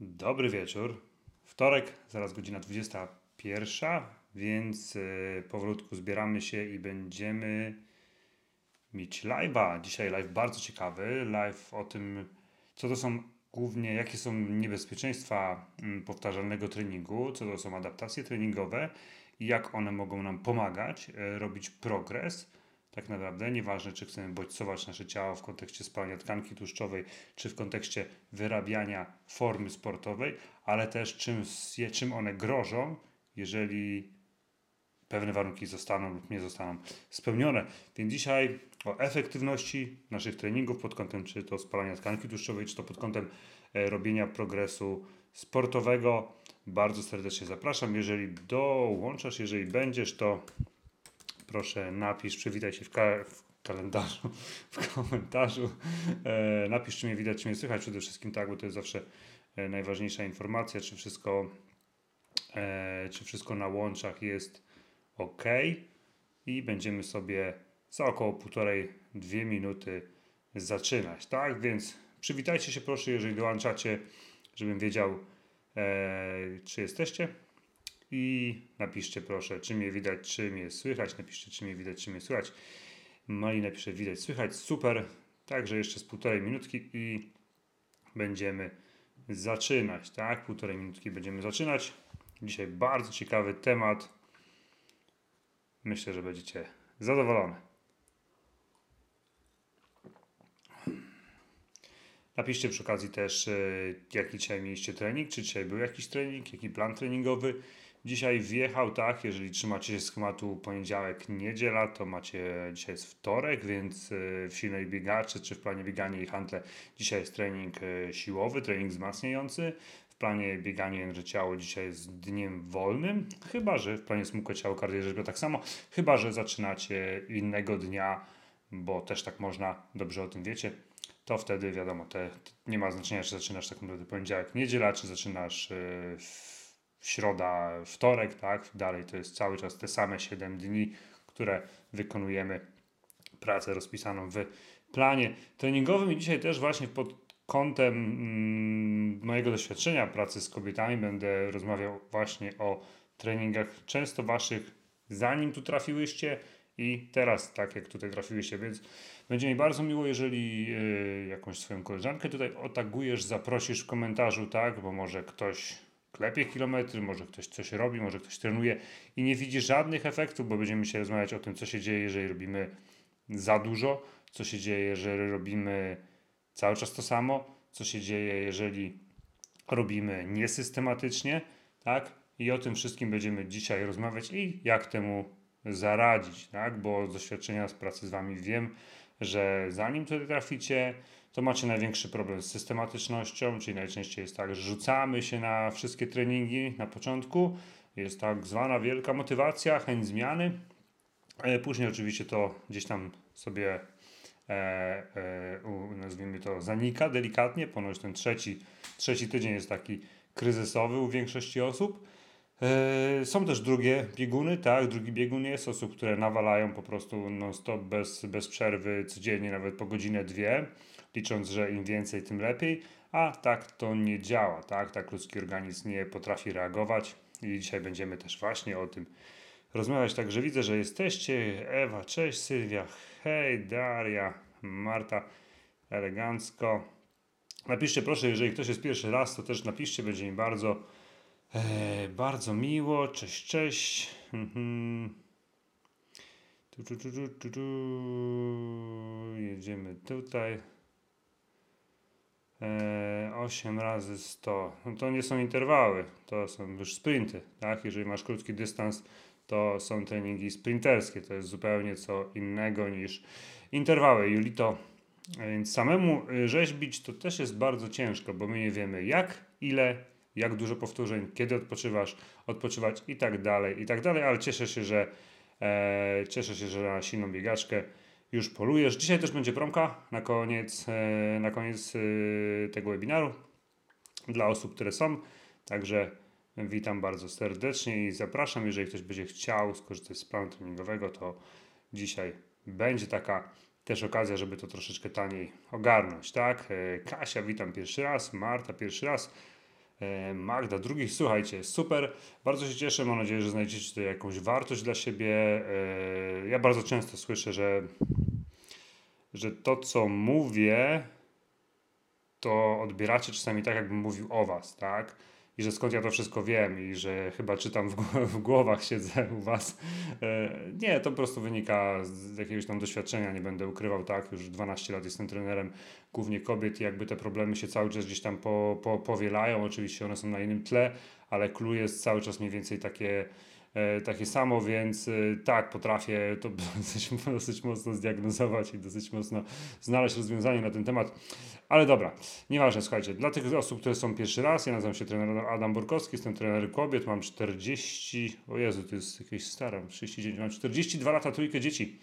Dobry wieczór. Wtorek, zaraz godzina 21, więc yy, powolutku zbieramy się i będziemy mieć live'a. Dzisiaj live bardzo ciekawy. Live o tym, co to są głównie, jakie są niebezpieczeństwa mm, powtarzalnego treningu, co to są adaptacje treningowe i jak one mogą nam pomagać yy, robić progres tak naprawdę. Nieważne, czy chcemy bodźcować nasze ciało w kontekście spalania tkanki tłuszczowej, czy w kontekście wyrabiania formy sportowej, ale też czym, czym one grożą, jeżeli pewne warunki zostaną lub nie zostaną spełnione. Więc dzisiaj o efektywności naszych treningów pod kątem czy to spalania tkanki tłuszczowej, czy to pod kątem e, robienia progresu sportowego. Bardzo serdecznie zapraszam. Jeżeli dołączasz, jeżeli będziesz, to proszę napisz, przywitaj się w, ka w kalendarzu, w komentarzu. E, napisz, czy mnie widać, czy mnie słychać przede wszystkim, tak, bo to jest zawsze e, najważniejsza informacja, czy wszystko, e, czy wszystko na łączach jest ok. I będziemy sobie za około półtorej, dwie minuty zaczynać, tak? Więc przywitajcie się proszę, jeżeli dołączacie, żebym wiedział, e, czy jesteście i napiszcie proszę, czy mnie widać, czy mnie słychać. Napiszcie, czy mnie widać, czy mnie słychać. Mali napisze widać, słychać. Super. Także jeszcze z półtorej minutki i będziemy zaczynać, tak? Półtorej minutki będziemy zaczynać. Dzisiaj bardzo ciekawy temat. Myślę, że będziecie zadowolone. Napiszcie przy okazji też, e, jaki dzisiaj mieliście trening, czy dzisiaj był jakiś trening, jaki plan treningowy dzisiaj wjechał, tak? Jeżeli trzymacie się schematu poniedziałek, niedziela, to macie dzisiaj jest wtorek, więc e, w silnej biegaczy czy w planie biegania i handle dzisiaj jest trening e, siłowy, trening wzmacniający. W planie biegania jędrze ciało dzisiaj jest dniem wolnym, chyba że w planie smukłe ciało kardio tak samo, chyba że zaczynacie innego dnia, bo też tak można, dobrze o tym wiecie, to wtedy wiadomo, te, nie ma znaczenia, czy zaczynasz tak naprawdę poniedziałek, niedziela, czy zaczynasz w środa, wtorek, tak? Dalej to jest cały czas te same 7 dni, które wykonujemy pracę rozpisaną w planie treningowym. I dzisiaj też właśnie pod kątem mm, mojego doświadczenia pracy z kobietami będę rozmawiał właśnie o treningach często waszych, zanim tu trafiłyście i teraz, tak jak tutaj trafiłyście, więc będzie mi bardzo miło, jeżeli y, jakąś swoją koleżankę tutaj otagujesz, zaprosisz w komentarzu, tak, bo może ktoś klepie kilometry, może ktoś coś robi, może ktoś trenuje i nie widzi żadnych efektów, bo będziemy się rozmawiać o tym, co się dzieje, jeżeli robimy za dużo, co się dzieje, jeżeli robimy cały czas to samo, co się dzieje, jeżeli robimy niesystematycznie, tak? I o tym wszystkim będziemy dzisiaj rozmawiać i jak temu zaradzić, tak? Bo z doświadczenia z pracy z Wami wiem, że zanim tutaj traficie, to macie największy problem z systematycznością, czyli najczęściej jest tak, że rzucamy się na wszystkie treningi na początku, jest tak zwana wielka motywacja, chęć zmiany. E, później oczywiście to gdzieś tam sobie e, e, nazwijmy to zanika delikatnie, ponoć ten trzeci, trzeci tydzień jest taki kryzysowy u większości osób. E, są też drugie bieguny, tak, drugi biegun jest osób, które nawalają po prostu non-stop bez, bez przerwy codziennie, nawet po godzinę, dwie licząc, że im więcej, tym lepiej, a tak to nie działa, tak? Tak ludzki organizm nie potrafi reagować i dzisiaj będziemy też właśnie o tym rozmawiać. Także widzę, że jesteście. Ewa, cześć, Sylwia, hej, Daria, Marta, elegancko. Napiszcie proszę, jeżeli ktoś jest pierwszy raz, to też napiszcie, będzie mi bardzo, e, bardzo miło. Cześć, cześć. Mhm. Tu, tu, tu, tu, tu, tu. Jedziemy tutaj. 8 e, razy 100. No to nie są interwały, to są już sprinty. Tak? Jeżeli masz krótki dystans, to są treningi sprinterskie. To jest zupełnie co innego niż interwały. Julito, więc samemu rzeźbić to też jest bardzo ciężko, bo my nie wiemy jak, ile, jak dużo powtórzeń, kiedy odpoczywasz, odpoczywać i tak dalej, i tak dalej, ale cieszę się, że e, cieszę się, że na silną biegaczkę już polujesz. Dzisiaj też będzie promka na koniec, e, na koniec e, tego webinaru dla osób, które są. Także witam bardzo serdecznie i zapraszam. Jeżeli ktoś będzie chciał skorzystać z planu treningowego, to dzisiaj będzie taka też okazja, żeby to troszeczkę taniej ogarnąć, tak? E, Kasia, witam pierwszy raz, Marta pierwszy raz. E, Magda, drugich, słuchajcie, super, bardzo się cieszę, mam nadzieję, że znajdziecie tutaj jakąś wartość dla siebie. E, ja bardzo często słyszę, że, że to, co mówię, to odbieracie czasami tak, jakbym mówił o was, tak? I że skąd ja to wszystko wiem i że chyba czytam w, w głowach siedzę u was. E, nie, to po prostu wynika z jakiegoś tam doświadczenia, nie będę ukrywał, tak? Już 12 lat jestem trenerem głównie kobiet i jakby te problemy się cały czas gdzieś tam po, po, powielają. Oczywiście one są na innym tle, ale clue jest cały czas mniej więcej takie takie samo, więc e, tak, potrafię to dosyć, dosyć mocno zdiagnozować i dosyć mocno znaleźć rozwiązanie na ten temat. Ale dobra, nieważne, słuchajcie, dla tych osób, które są pierwszy raz, ja nazywam się trener Adam Borkowski, jestem trenerem kobiet, mam 40, o Jezu, to jest jakieś stare, 39, mam 42 lata, trójkę dzieci.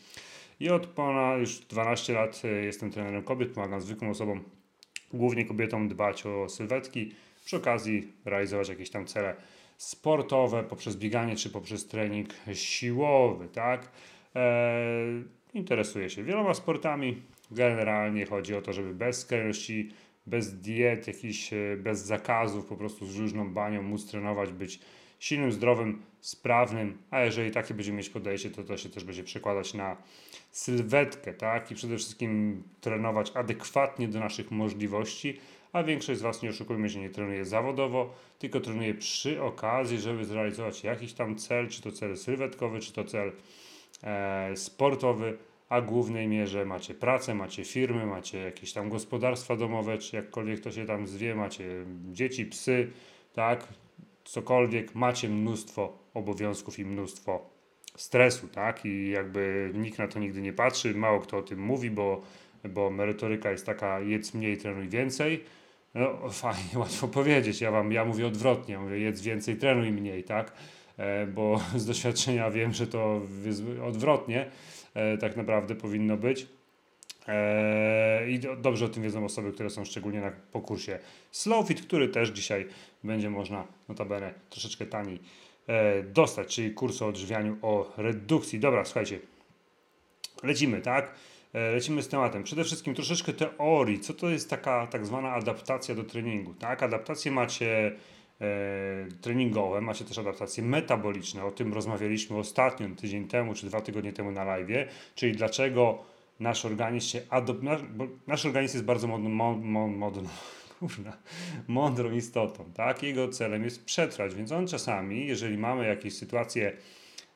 I od ponad już 12 lat e, jestem trenerem kobiet, pomagam zwykłym osobom, głównie kobietom dbać o sylwetki, przy okazji realizować jakieś tam cele sportowe, poprzez bieganie czy poprzez trening siłowy, tak? Eee, interesuje się wieloma sportami. Generalnie chodzi o to, żeby bez skrajności, bez diet, jakichś, e, bez zakazów, po prostu z różną banią móc trenować, być silnym, zdrowym, sprawnym, a jeżeli takie będziemy mieć podejście, to to się też będzie przekładać na sylwetkę, tak? I przede wszystkim trenować adekwatnie do naszych możliwości, a większość z Was, nie oszukujmy się, nie trenuje zawodowo, tylko trenuje przy okazji, żeby zrealizować jakiś tam cel, czy to cel sylwetkowy, czy to cel e, sportowy, a w głównej mierze macie pracę, macie firmy, macie jakieś tam gospodarstwa domowe, czy jakkolwiek to się tam zwie, macie dzieci, psy, tak, cokolwiek, macie mnóstwo obowiązków i mnóstwo stresu, tak, i jakby nikt na to nigdy nie patrzy, mało kto o tym mówi, bo, bo merytoryka jest taka jedz mniej, trenuj więcej, no fajnie, łatwo powiedzieć. Ja wam, ja mówię odwrotnie, mówię jedz więcej, trenuj mniej, tak? E, bo z doświadczenia wiem, że to odwrotnie e, tak naprawdę powinno być. E, I do, dobrze o tym wiedzą osoby, które są szczególnie na pokursie Slowfit, który też dzisiaj będzie można notabene troszeczkę taniej dostać, czyli kurs o odżywianiu, o redukcji. Dobra, słuchajcie, lecimy, tak? E, lecimy z tematem. Przede wszystkim troszeczkę teorii. Co to jest taka tak zwana adaptacja do treningu? Tak, adaptacje macie e, treningowe, macie też adaptacje metaboliczne. O tym rozmawialiśmy ostatnio, tydzień temu czy dwa tygodnie temu na live. Czyli dlaczego nasz organizm się adoptuje. Nasz, nasz organizm jest bardzo modny, mod, mod, modny, kurna, mądrą istotą. Tak? Jego celem jest przetrwać, więc on czasami, jeżeli mamy jakieś sytuacje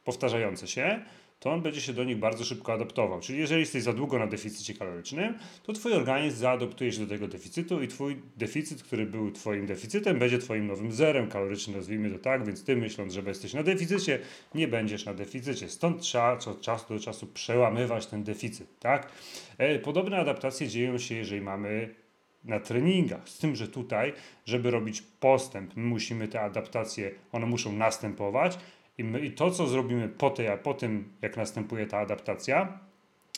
powtarzające się, to on będzie się do nich bardzo szybko adaptował. Czyli jeżeli jesteś za długo na deficycie kalorycznym, to twój organizm zaadoptuje się do tego deficytu i twój deficyt, który był twoim deficytem, będzie twoim nowym zerem kalorycznym, nazwijmy to tak, więc ty myśląc, że jesteś na deficycie, nie będziesz na deficycie. Stąd trzeba od czasu do czasu przełamywać ten deficyt, tak? E, podobne adaptacje dzieją się, jeżeli mamy na treningach. Z tym, że tutaj, żeby robić postęp, my musimy te adaptacje, one muszą następować, i, my, I to, co zrobimy po, tej, po tym, jak następuje ta adaptacja,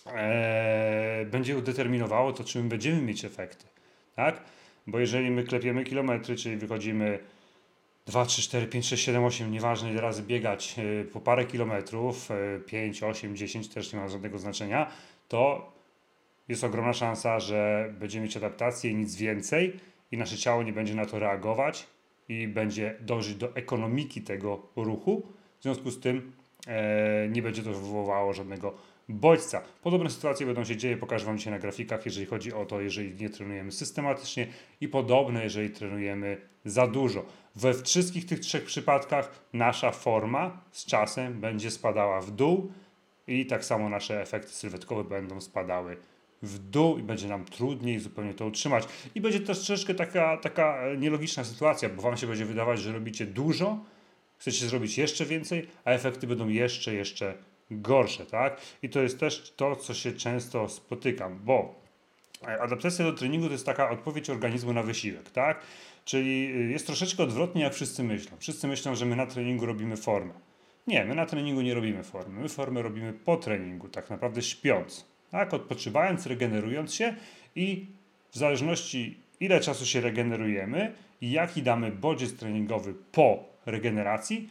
e, będzie determinowało to, czy my będziemy mieć efekty. Tak? Bo jeżeli my klepiemy kilometry, czyli wychodzimy 2, 3, 4, 5, 6, 7, 8, nieważne ile razy biegać e, po parę kilometrów, e, 5, 8, 10 też nie ma żadnego znaczenia, to jest ogromna szansa, że będziemy mieć adaptację i nic więcej i nasze ciało nie będzie na to reagować i będzie dążyć do ekonomiki tego ruchu, w związku z tym e, nie będzie to wywołało żadnego bodźca. Podobne sytuacje będą się dzieje, pokażę Wam dzisiaj na grafikach, jeżeli chodzi o to, jeżeli nie trenujemy systematycznie i podobne, jeżeli trenujemy za dużo. We wszystkich tych trzech przypadkach nasza forma z czasem będzie spadała w dół i tak samo nasze efekty sylwetkowe będą spadały w dół i będzie nam trudniej zupełnie to utrzymać. I będzie też troszeczkę taka, taka nielogiczna sytuacja, bo Wam się będzie wydawać, że robicie dużo, chcecie zrobić jeszcze więcej, a efekty będą jeszcze, jeszcze gorsze, tak? I to jest też to, co się często spotykam, bo adaptacja do treningu to jest taka odpowiedź organizmu na wysiłek, tak? Czyli jest troszeczkę odwrotnie, jak wszyscy myślą. Wszyscy myślą, że my na treningu robimy formę. Nie, my na treningu nie robimy formy. My formę robimy po treningu, tak naprawdę śpiąc, tak? Odpoczywając, regenerując się i w zależności ile czasu się regenerujemy i jaki damy bodziec treningowy po regeneracji,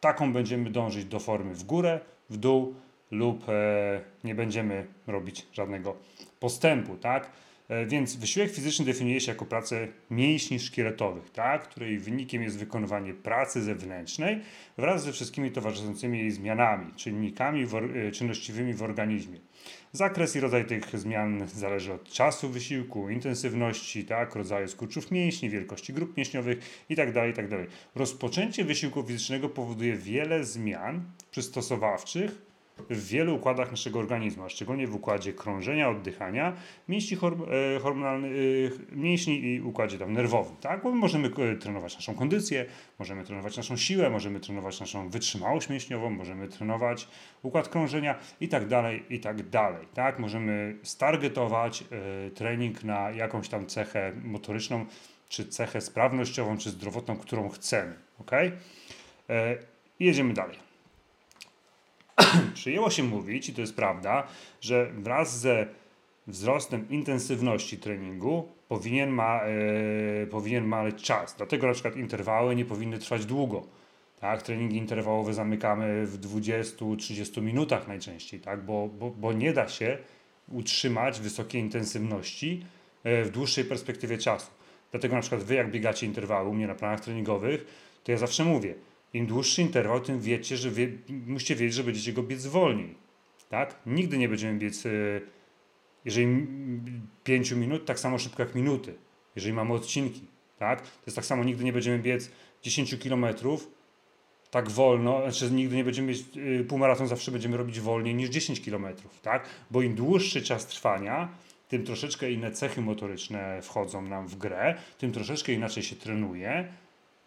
taką będziemy dążyć do formy w górę, w dół lub e, nie będziemy robić żadnego postępu, tak? E, więc wysiłek fizyczny definiuje się jako pracę mięśni szkieletowych, tak? której wynikiem jest wykonywanie pracy zewnętrznej wraz ze wszystkimi towarzyszącymi jej zmianami, czynnikami w, czynnościowymi w organizmie. Zakres i rodzaj tych zmian zależy od czasu wysiłku, intensywności, tak, rodzaju skurczów mięśni, wielkości grup mięśniowych itd., tak itd. Tak Rozpoczęcie wysiłku fizycznego powoduje wiele zmian przystosowawczych w wielu układach naszego organizmu, a szczególnie w układzie krążenia, oddychania, mięśni, e, hormonalnych, e, mięśni i układzie tam nerwowym. Tak? Bo możemy e, trenować naszą kondycję, możemy trenować naszą siłę, możemy trenować naszą wytrzymałość mięśniową, możemy trenować układ krążenia i tak dalej, i tak dalej. Tak? Możemy stargetować trening na jakąś tam cechę motoryczną, czy cechę sprawnościową, czy zdrowotną, którą chcemy. ok? I jedziemy dalej. przyjęło się mówić, i to jest prawda, że wraz ze wzrostem intensywności treningu powinien, ma, e, powinien maleć czas. Dlatego na przykład interwały nie powinny trwać długo. Tak? Treningi interwałowe zamykamy w 20-30 minutach najczęściej, tak? bo, bo, bo nie da się utrzymać wysokiej intensywności e, w dłuższej perspektywie czasu. Dlatego na przykład wy jak biegacie interwały u mnie na planach treningowych, to ja zawsze mówię, im dłuższy interwał, tym wiecie, że wie, musicie wiedzieć, że będziecie go biec wolniej. Tak? Nigdy nie będziemy biec, e, jeżeli 5 minut, tak samo szybko jak minuty, jeżeli mamy odcinki. Tak? To jest tak samo, nigdy nie będziemy biec 10 kilometrów tak wolno, znaczy nigdy nie będziemy mieć e, półmaraton, zawsze będziemy robić wolniej niż 10 kilometrów, tak? Bo im dłuższy czas trwania, tym troszeczkę inne cechy motoryczne wchodzą nam w grę, tym troszeczkę inaczej się trenuje,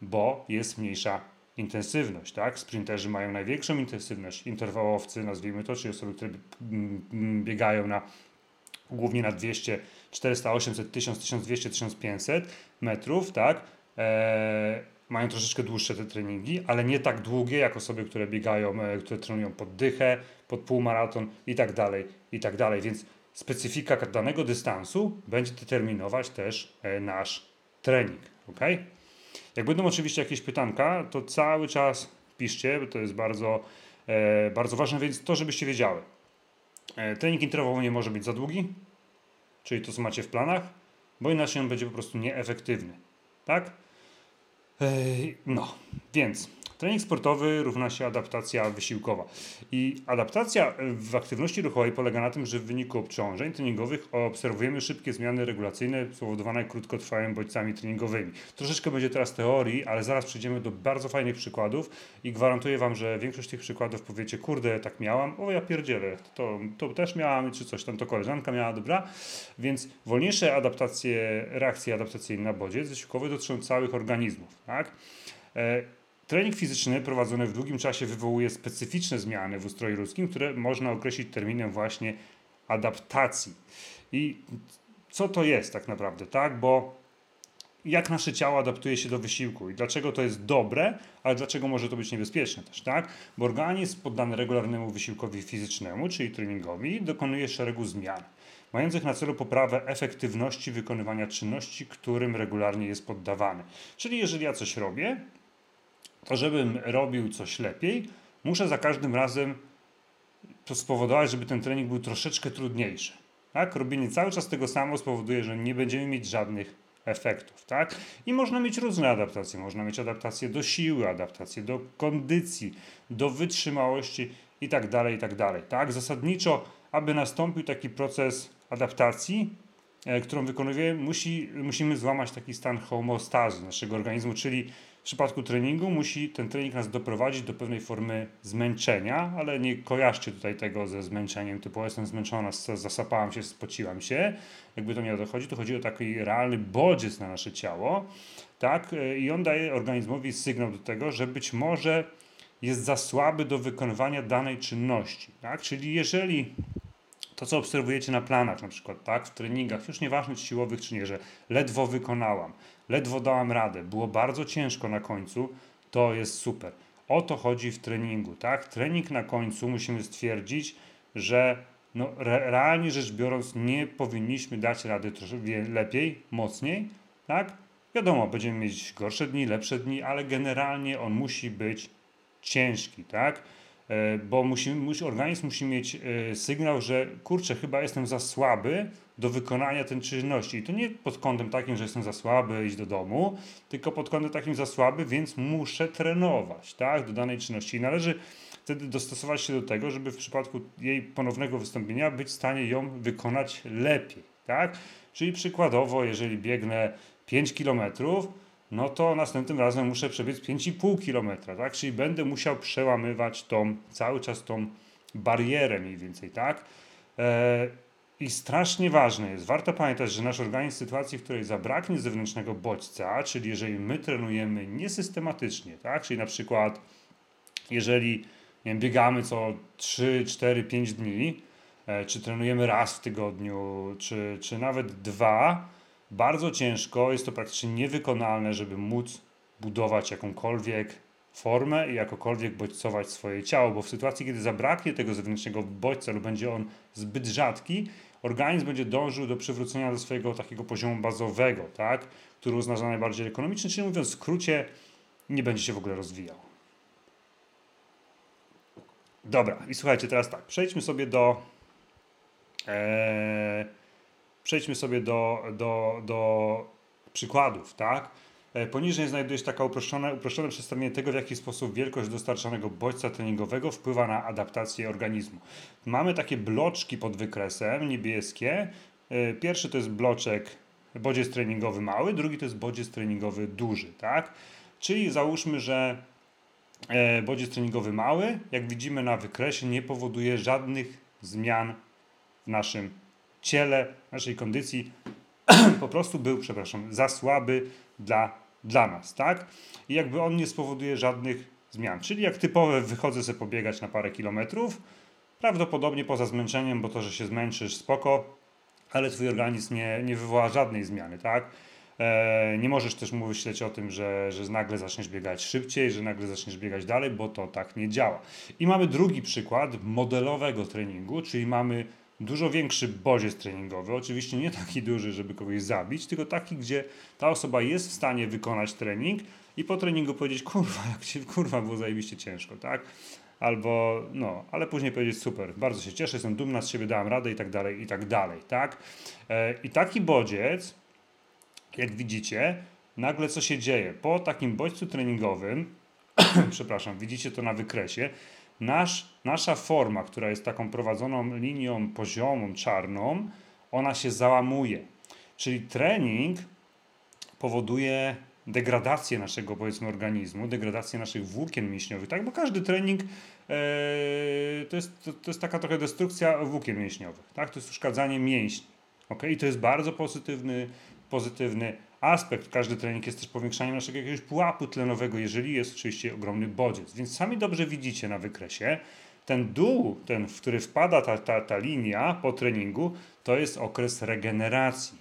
bo jest mniejsza intensywność, tak? Sprinterzy mają największą intensywność, interwałowcy, nazwijmy to, czyli osoby, które biegają na głównie na 200, 400, 800, 1000, 1200, 1500 metrów, tak? Eee, mają troszeczkę dłuższe te treningi, ale nie tak długie jak osoby, które biegają, e, które trenują pod dychę, pod półmaraton i tak dalej, i tak dalej. Więc specyfika danego dystansu będzie determinować też e, nasz trening, ok? Jak będą oczywiście jakieś pytanka, to cały czas piszcie, bo to jest bardzo, e, bardzo ważne, więc to, żebyście wiedziały. E, trening interwałowy nie może być za długi, czyli to, co macie w planach, bo inaczej on będzie po prostu nieefektywny. Tak? E, no, więc Trening sportowy równa się adaptacja wysiłkowa. I adaptacja w aktywności ruchowej polega na tym, że w wyniku obciążeń treningowych obserwujemy szybkie zmiany regulacyjne spowodowane krótkotrwałymi bodźcami treningowymi. Troszeczkę będzie teraz teorii, ale zaraz przejdziemy do bardzo fajnych przykładów i gwarantuję Wam, że większość tych przykładów powiecie, kurde, tak miałam, o ja pierdzielę, to, to też miałam, czy coś tam to koleżanka miała, dobra? Więc wolniejsze adaptacje, reakcje adaptacyjne na bodziec wysiłkowy dotyczą całych organizmów, tak? Trening fizyczny prowadzony w długim czasie wywołuje specyficzne zmiany w ustroju ludzkim, które można określić terminem właśnie adaptacji. I co to jest tak naprawdę, tak? Bo jak nasze ciało adaptuje się do wysiłku i dlaczego to jest dobre, ale dlaczego może to być niebezpieczne też, tak? Bo organizm poddany regularnemu wysiłkowi fizycznemu, czyli treningowi, dokonuje szeregu zmian, mających na celu poprawę efektywności wykonywania czynności, którym regularnie jest poddawany. Czyli jeżeli ja coś robię, to żebym robił coś lepiej, muszę za każdym razem to spowodować, żeby ten trening był troszeczkę trudniejszy. Tak? Robienie cały czas tego samo spowoduje, że nie będziemy mieć żadnych efektów. Tak? I można mieć różne adaptacje. Można mieć adaptację do siły, adaptację do kondycji, do wytrzymałości itd. Tak itd. Tak, tak? Zasadniczo, aby nastąpił taki proces adaptacji, e, którą wykonujemy, musi, musimy złamać taki stan homeostazy naszego organizmu, czyli w przypadku treningu musi ten trening nas doprowadzić do pewnej formy zmęczenia, ale nie kojarzcie tutaj tego ze zmęczeniem, typu jestem zmęczona, zasapałam się, spociłam się. Jakby to nie o to chodzi, to chodzi o taki realny bodziec na nasze ciało, tak? I on daje organizmowi sygnał do tego, że być może jest za słaby do wykonywania danej czynności, tak? Czyli jeżeli to, co obserwujecie na planach, na przykład, tak, w treningach, już nieważne czy siłowych, czy nie, że ledwo wykonałam, ledwo dałam radę, było bardzo ciężko na końcu, to jest super. O to chodzi w treningu, tak? Trening na końcu musimy stwierdzić, że no, re, realnie rzecz biorąc nie powinniśmy dać rady troszkę lepiej, mocniej, tak? Wiadomo, będziemy mieć gorsze dni, lepsze dni, ale generalnie on musi być ciężki, tak? E, bo musi, musi, organizm musi mieć e, sygnał, że kurczę, chyba jestem za słaby do wykonania tej czynności. I to nie pod kątem takim, że jestem za słaby, iść do domu, tylko pod kątem takim za słaby, więc muszę trenować tak, do danej czynności. I należy wtedy dostosować się do tego, żeby w przypadku jej ponownego wystąpienia być w stanie ją wykonać lepiej. Tak? Czyli przykładowo, jeżeli biegnę 5 kilometrów, no to następnym razem muszę przebiec 5,5 km, tak? Czyli będę musiał przełamywać tą, cały czas tą barierę mniej więcej, tak? E, I strasznie ważne jest, warto pamiętać, że nasz organizm w sytuacji, w której zabraknie zewnętrznego bodźca, czyli jeżeli my trenujemy niesystematycznie, tak? Czyli na przykład jeżeli nie wiem, biegamy co 3, 4, 5 dni, e, czy trenujemy raz w tygodniu, czy, czy nawet dwa, bardzo ciężko, jest to praktycznie niewykonalne, żeby móc budować jakąkolwiek formę i jakokolwiek bodźcować swoje ciało, bo w sytuacji, kiedy zabraknie tego zewnętrznego bodźca lub będzie on zbyt rzadki, organizm będzie dążył do przywrócenia do swojego takiego poziomu bazowego, tak, który uzna za najbardziej ekonomiczny, czyli mówiąc w skrócie, nie będzie się w ogóle rozwijał. Dobra, i słuchajcie, teraz tak, przejdźmy sobie do. Ee, przejdźmy sobie do, do, do przykładów, tak? E, poniżej znajduje się takie uproszczone, uproszczone przedstawienie tego, w jaki sposób wielkość dostarczanego bodźca treningowego wpływa na adaptację organizmu. Mamy takie bloczki pod wykresem niebieskie. E, pierwszy to jest bloczek bodziec treningowy mały, drugi to jest bodziec treningowy duży, tak? Czyli załóżmy, że e, bodziec treningowy mały, jak widzimy na wykresie, nie powoduje żadnych zmian w naszym ciele, naszej kondycji po prostu był, przepraszam, za słaby dla, dla nas, tak? I jakby on nie spowoduje żadnych zmian. Czyli jak typowe wychodzę sobie pobiegać na parę kilometrów, prawdopodobnie poza zmęczeniem, bo to, że się zmęczysz, spoko, ale twój organizm nie, nie wywoła żadnej zmiany, tak? E, nie możesz też myśleć o tym, że, że nagle zaczniesz biegać szybciej, że nagle zaczniesz biegać dalej, bo to tak nie działa. I mamy drugi przykład modelowego treningu, czyli mamy dużo większy bodziec treningowy. Oczywiście nie taki duży, żeby kogoś zabić, tylko taki, gdzie ta osoba jest w stanie wykonać trening i po treningu powiedzieć, kurwa, jak się, kurwa, było zajebiście ciężko, tak? Albo, no, ale później powiedzieć, super, bardzo się cieszę, jestem dumna z siebie, dałem radę i tak dalej, i tak dalej, tak? E, I taki bodziec, jak widzicie, nagle co się dzieje? Po takim bodźcu treningowym, przepraszam, widzicie to na wykresie, nasz, nasza forma, która jest taką prowadzoną linią poziomą, czarną, ona się załamuje. Czyli trening powoduje degradację naszego powiedzmy organizmu, degradację naszych włókien mięśniowych, tak? Bo każdy trening e, to, jest, to, to, jest taka trochę destrukcja włókien mięśniowych, tak? To jest uszkadzanie mięśni. Okay? I to jest bardzo pozytywny, pozytywny aspekt. Każdy trening jest też powiększaniem naszego jakiegoś pułapu tlenowego, jeżeli jest oczywiście ogromny bodziec. Więc sami dobrze widzicie na wykresie, ten dół, ten, w który wpada ta, ta, ta linia po treningu, to jest okres regeneracji.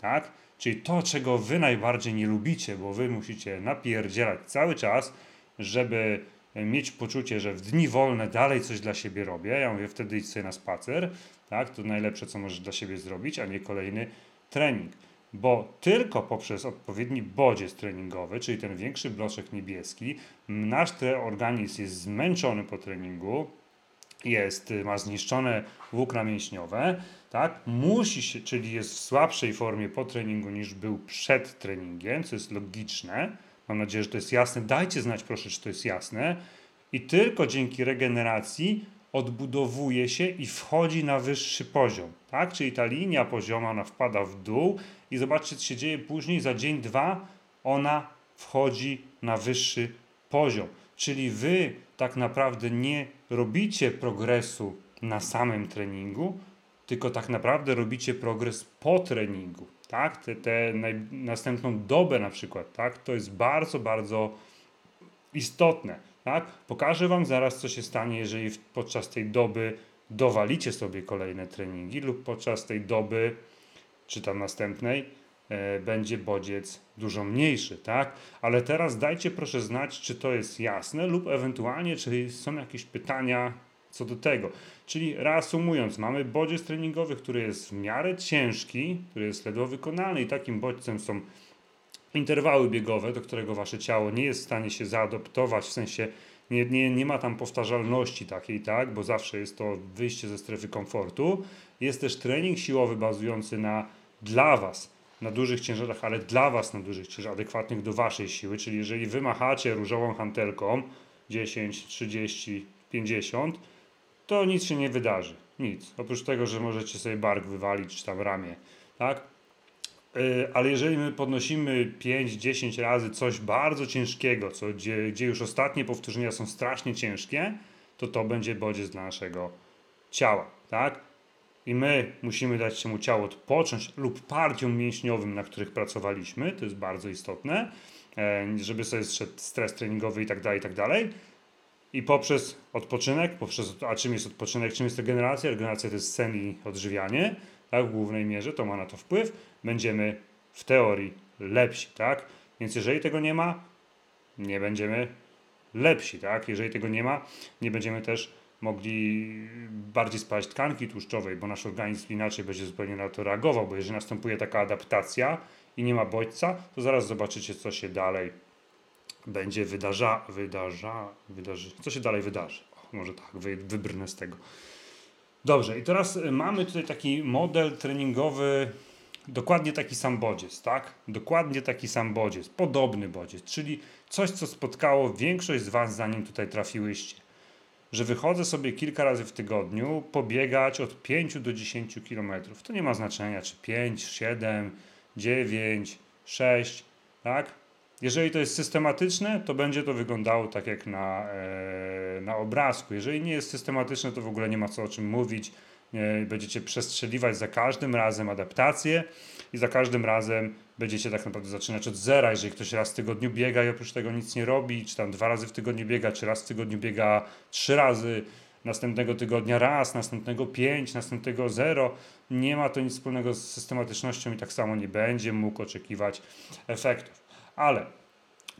Tak? Czyli to, czego wy najbardziej nie lubicie, bo wy musicie napierdzielać cały czas, żeby mieć poczucie, że w dni wolne dalej coś dla siebie robię. Ja mówię, wtedy idź sobie na spacer. Tak? To najlepsze, co możesz dla siebie zrobić, a nie kolejny trening bo tylko poprzez odpowiedni bodziec treningowy, czyli ten większy bloczek niebieski, nasz organizm jest zmęczony po treningu, jest, ma zniszczone włókna mięśniowe, tak? Musi się, czyli jest w słabszej formie po treningu niż był przed treningiem, co jest logiczne. Mam nadzieję, że to jest jasne. Dajcie znać proszę, czy to jest jasne. I tylko dzięki regeneracji odbudowuje się i wchodzi na wyższy poziom, tak? Czyli ta linia pozioma, ona wpada w dół i zobaczcie, co się dzieje później, za dzień, dwa, ona wchodzi na wyższy poziom. Czyli wy tak naprawdę nie robicie progresu na samym treningu, tylko tak naprawdę robicie progres po treningu, tak? Te, te następną dobę na przykład, tak? To jest bardzo, bardzo istotne, tak? Pokażę Wam zaraz, co się stanie, jeżeli podczas tej doby dowalicie sobie kolejne treningi lub podczas tej doby czy tam następnej, e, będzie bodziec dużo mniejszy, tak? Ale teraz dajcie proszę znać, czy to jest jasne lub ewentualnie, czy są jakieś pytania co do tego. Czyli reasumując, mamy bodziec treningowy, który jest w miarę ciężki, który jest ledwo wykonalny i takim bodźcem są interwały biegowe, do którego wasze ciało nie jest w stanie się zaadoptować, w sensie Nie, nie, nie ma tam powtarzalności takiej, tak, bo zawsze jest to wyjście ze strefy komfortu. Jest też trening siłowy bazujący na dla Was, na dużych ciężarach, ale dla Was na dużych ciężarach, adekwatnych do Waszej siły, czyli jeżeli Wy machacie różową hantelką 10, 30, 50, to nic się nie wydarzy. Nic. Oprócz tego, że możecie sobie bark wywalić, czy tam ramię, tak? Yy, ale jeżeli my podnosimy 5-10 razy coś bardzo ciężkiego, co, gdzie, gdzie już ostatnie powtórzenia są strasznie ciężkie, to to będzie bodziec dla naszego ciała, tak? I my musimy dać temu ciału odpocząć lub partiom mięśniowym, na których pracowaliśmy, to jest bardzo istotne, e, żeby sobie zszedł stres treningowy i tak dalej, i tak dalej. I poprzez odpoczynek, poprzez, a czym jest odpoczynek, czym jest regeneracja? Regeneracja to jest sen i odżywianie, tak, w głównej mierze, to ma na to wpływ. Będziemy w teorii lepsi, tak? Więc jeżeli tego nie ma, nie będziemy lepsi, tak? Jeżeli tego nie ma, nie będziemy też mogli bardziej spalać tkanki tłuszczowej, bo nasz organizm inaczej będzie zupełnie na to reagował, bo jeżeli następuje taka adaptacja i nie ma bodźca, to zaraz zobaczycie, co się dalej będzie wydarza, wydarza, wydarzy, co się dalej wydarzy. O, może tak, wy, wybrnę z tego. Dobrze, i teraz mamy tutaj taki model treningowy, dokładnie taki sam bodziec, tak? Dokładnie taki sam bodziec, podobny bodziec, czyli coś, co spotkało większość z Was, zanim tutaj trafiłyście. Że wychodzę sobie kilka razy w tygodniu pobiegać od 5 do 10 km. To nie ma znaczenia, czy 5, 7, 9, 6, tak? Jeżeli to jest systematyczne, to będzie to wyglądało tak jak na, e, na obrazku. Jeżeli nie jest systematyczne, to w ogóle nie ma co o czym mówić. E, będziecie przestrzeliwać za każdym razem adaptację i za każdym razem będziecie tak naprawdę zaczynać od zera. Jeżeli ktoś raz w tygodniu biega i oprócz tego nic nie robi, czy tam dwa razy w tygodniu biega, czy raz w tygodniu biega trzy razy, następnego tygodnia raz, następnego pięć, następnego zero, nie ma to nic wspólnego z systematycznością i tak samo nie będzie mógł oczekiwać efektów. Ale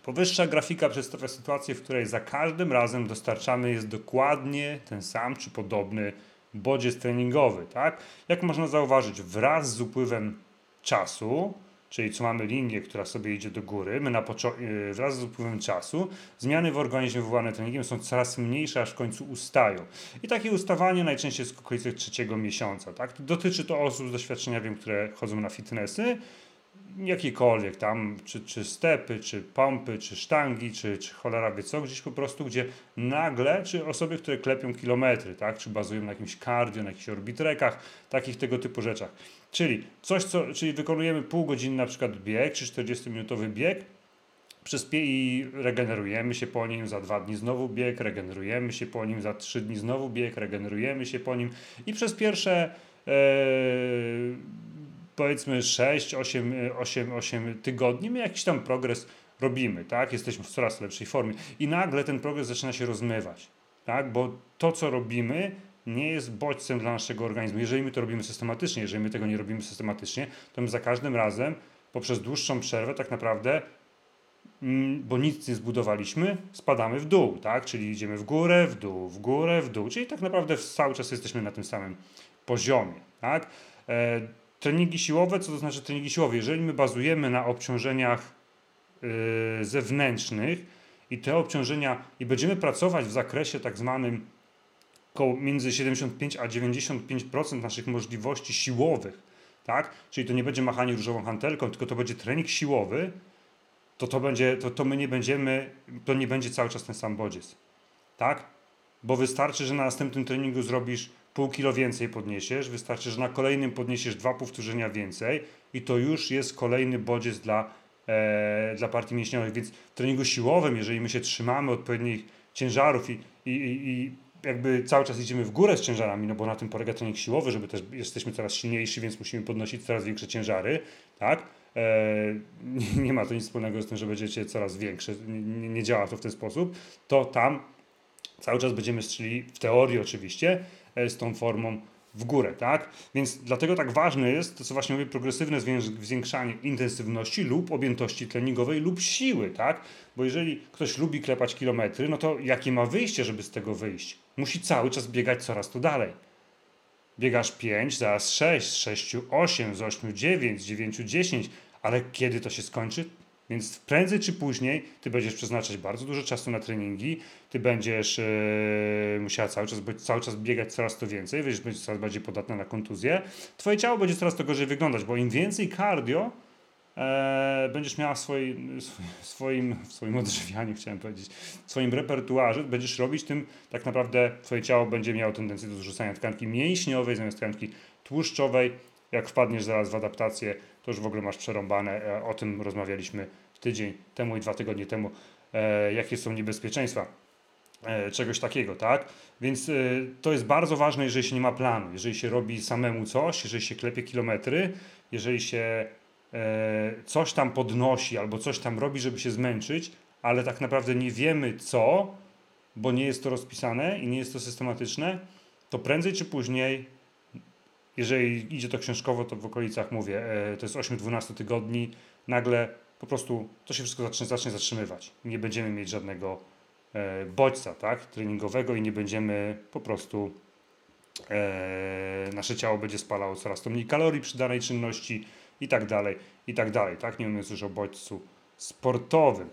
powyższa grafika przedstawia sytuację, w której za każdym razem dostarczany jest dokładnie ten sam czy podobny bodziec treningowy. Tak? Jak można zauważyć, wraz z upływem czasu, czyli co mamy linię, która sobie idzie do góry, my na y, wraz z upływem czasu zmiany w organizmie wywołane treningiem są coraz mniejsze, aż w końcu ustają. I takie ustawanie najczęściej jest w okolicach trzeciego miesiąca. Tak? Dotyczy to osób z doświadczenia, wiem, które chodzą na fitnessy, jakiekolwiek tam, czy, czy stepy, czy pompy, czy sztangi, czy, czy cholera wie co, gdzieś po prostu, gdzie nagle, czy osoby, które klepią kilometry, tak, czy bazują na jakimś cardio, na jakichś orbitrekach, takich tego typu rzeczach. Czyli coś, co, czyli wykonujemy pół godziny na przykład bieg, czy 40-minutowy bieg, przez i regenerujemy się po nim, za dwa dni znowu bieg, regenerujemy się po nim, za trzy dni znowu bieg, regenerujemy się po nim i przez pierwsze e, powiedzmy 6, 8, 8, 8 tygodni, my jakiś tam progres robimy, tak? Jesteśmy w coraz lepszej formie i nagle ten progres zaczyna się rozmywać, tak? Bo to, co robimy, nie jest bodźcem dla naszego organizmu. Jeżeli my to robimy systematycznie, jeżeli my tego nie robimy systematycznie, to my za każdym razem poprzez dłuższą przerwę tak naprawdę mm, bo nic nie zbudowaliśmy, spadamy w dół, tak? Czyli idziemy w górę, w dół, w górę, w dół. Czyli tak naprawdę cały czas jesteśmy na tym samym poziomie, tak? Treningi siłowe, co to znaczy treningi siłowe? Jeżeli my bazujemy na obciążeniach yy, zewnętrznych i te obciążenia i będziemy pracować w zakresie tak zwanym między 75 a 95% naszych możliwości siłowych, tak? Czyli to nie będzie machanie różową hantelką, tylko to będzie trening siłowy, to to będzie, to, to my nie będziemy, to nie będzie cały czas ten sam bodziec, tak? Bo wystarczy, że na następnym treningu zrobisz pół kilo więcej podniesiesz, wystarczy, że na kolejnym podniesiesz dwa powtórzenia więcej i to już jest kolejny bodziec dla, e, dla partii mięśniowych. Więc w treningu siłowym, jeżeli my się trzymamy odpowiednich ciężarów i, i, i jakby cały czas idziemy w górę z ciężarami, no bo na tym polega trening siłowy, żeby też jesteśmy coraz silniejsi, więc musimy podnosić coraz większe ciężary, tak? E, nie ma to nic wspólnego z tym, że będziecie coraz większe, nie, nie działa to w ten sposób, to tam cały czas będziemy strzeli, w teorii oczywiście, z tą formą w górę, tak? Więc dlatego tak ważne jest to, co właśnie mówię, progresywne zwiększanie intensywności lub objętości treningowej lub siły, tak? Bo jeżeli ktoś lubi klepać kilometry, no to jakie ma wyjście, żeby z tego wyjść? Musi cały czas biegać coraz to dalej. Biegasz 5, zaraz 6, z 6, 8, z 8, 9, z 9, 10, ale kiedy to się skończy? Więc prędzej czy później ty będziesz przeznaczać bardzo dużo czasu na treningi, ty będziesz e, musiała cały czas, cały czas biegać coraz to więcej, będziesz coraz bardziej podatna na kontuzję. Twoje ciało będzie coraz to gorzej wyglądać, bo im więcej cardio e, będziesz miała w swoim, swoim, w swoim odżywianiu, chciałem powiedzieć, w swoim repertuarze, będziesz robić, tym tak naprawdę twoje ciało będzie miało tendencję do zrzucania tkanki mięśniowej zamiast tkanki tłuszczowej. Jak wpadniesz zaraz w adaptację, to już w ogóle masz przerąbane. E, o tym rozmawialiśmy tydzień temu i dwa tygodnie temu, e, jakie są niebezpieczeństwa e, czegoś takiego, tak? Więc to jest bardzo ważne, jeżeli się nie ma planu, jeżeli się robi samemu coś, jeżeli się klepie kilometry, jeżeli się coś tam podnosi albo coś tam robi, żeby się zmęczyć, ale tak naprawdę nie wiemy co, bo nie jest to rozpisane i nie jest to systematyczne, to prędzej czy później jeżeli idzie to książkowo, to w okolicach, mówię, e, to jest 8-12 tygodni, nagle po prostu to się wszystko zacznie, zacznie zatrzymywać. Nie będziemy mieć żadnego e, bodźca tak, treningowego i nie będziemy po prostu e, nasze ciało będzie spalało coraz to mniej kalorii przy danej czynności i tak dalej, i tak dalej, tak? Nie mówiąc już o bodźcu sportowym.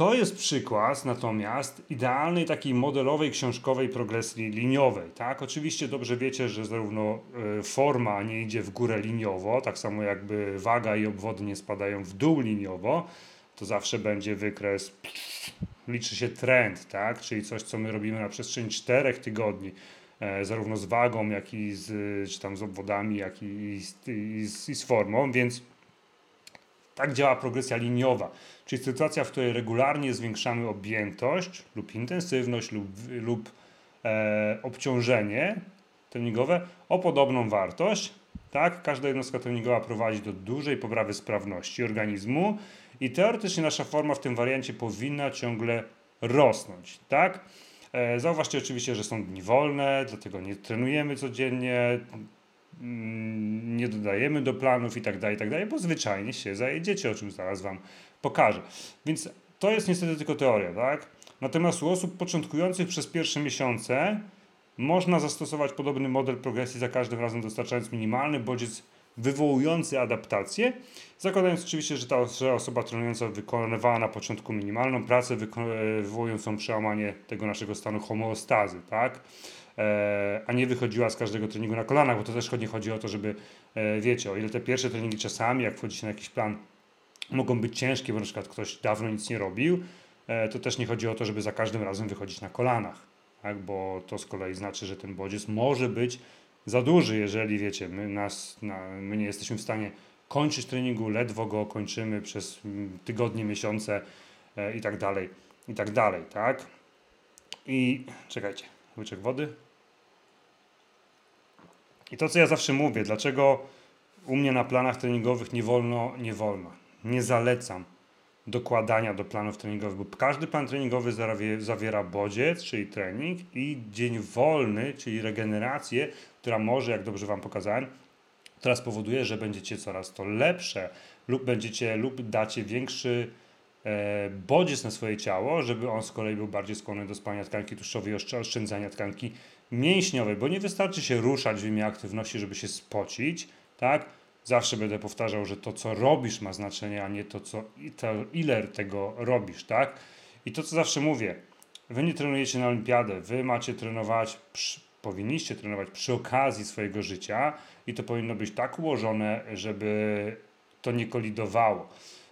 To jest przykład natomiast idealnej takiej modelowej książkowej progresji liniowej. Tak? Oczywiście dobrze wiecie, że zarówno e, forma nie idzie w górę liniowo, tak samo jakby waga i obwody nie spadają w dół liniowo, to zawsze będzie wykres, liczy się trend, tak? czyli coś, co my robimy na przestrzeni czterech tygodni, e, zarówno z wagą, jak i z, czy tam z obwodami, jak i z, i z, i z formą, więc tak działa progresja liniowa, czyli sytuacja, w której regularnie zwiększamy objętość lub intensywność lub, lub e, obciążenie treningowe o podobną wartość. Tak, każda jednostka treningowa prowadzi do dużej poprawy sprawności organizmu i teoretycznie nasza forma w tym wariancie powinna ciągle rosnąć. Tak? E, zauważcie oczywiście, że są dni wolne, dlatego nie trenujemy codziennie, Mm, nie dodajemy do planów i tak tak bo zwyczajnie się zajedziecie, o czym zaraz Wam pokażę. Więc to jest niestety tylko teoria, tak? Natomiast u osób początkujących przez pierwsze miesiące można zastosować podobny model progresji za każdym razem dostarczając minimalny bodziec wywołujący adaptację, zakładając oczywiście, że ta osoba trenująca wykonywała na początku minimalną pracę wywołującą przełamanie tego naszego stanu homeostazy, tak? E, a nie wychodziła z każdego treningu na kolanach, bo to też nie chodzi o to, żeby, e, wiecie, o ile te pierwsze treningi czasami, jak wchodzicie na jakiś plan, mogą być ciężkie, bo na przykład ktoś dawno nic nie robił, e, to też nie chodzi o to, żeby za każdym razem wychodzić na kolanach, tak? bo to z kolei znaczy, że ten bodziec może być za duży, jeżeli wiecie, my, nas, na, my nie jesteśmy w stanie kończyć treningu, ledwo go kończymy przez mm, tygodnie, miesiące e, i tak dalej, i tak dalej, tak? I czekajcie, łyczek wody. I to, co ja zawsze mówię, dlaczego u mnie na planach treningowych nie wolno, nie wolno, nie zalecam dokładania do planów treningowych, bo każdy plan treningowy zawiera bodziec, czyli trening i dzień wolny, czyli regenerację, która może, jak dobrze Wam pokazałem, która spowoduje, że będziecie coraz to lepsze lub będziecie lub dacie większy e, bodziec na swoje ciało, żeby on z kolei był bardziej skłonny do spalania tkanki tłuszczowej i oszczędzania tkanki mięśniowej, bo nie wystarczy się ruszać w imię aktywności, żeby się spocić, tak? Zawsze będę powtarzał, że to, co robisz, ma znaczenie, a nie to, co, ile tego robisz, tak? I to, co zawsze mówię, wy nie trenujecie na olimpiadę, wy macie trenować, przy, powinniście trenować przy okazji swojego życia i to powinno być tak ułożone, żeby to nie kolidowało.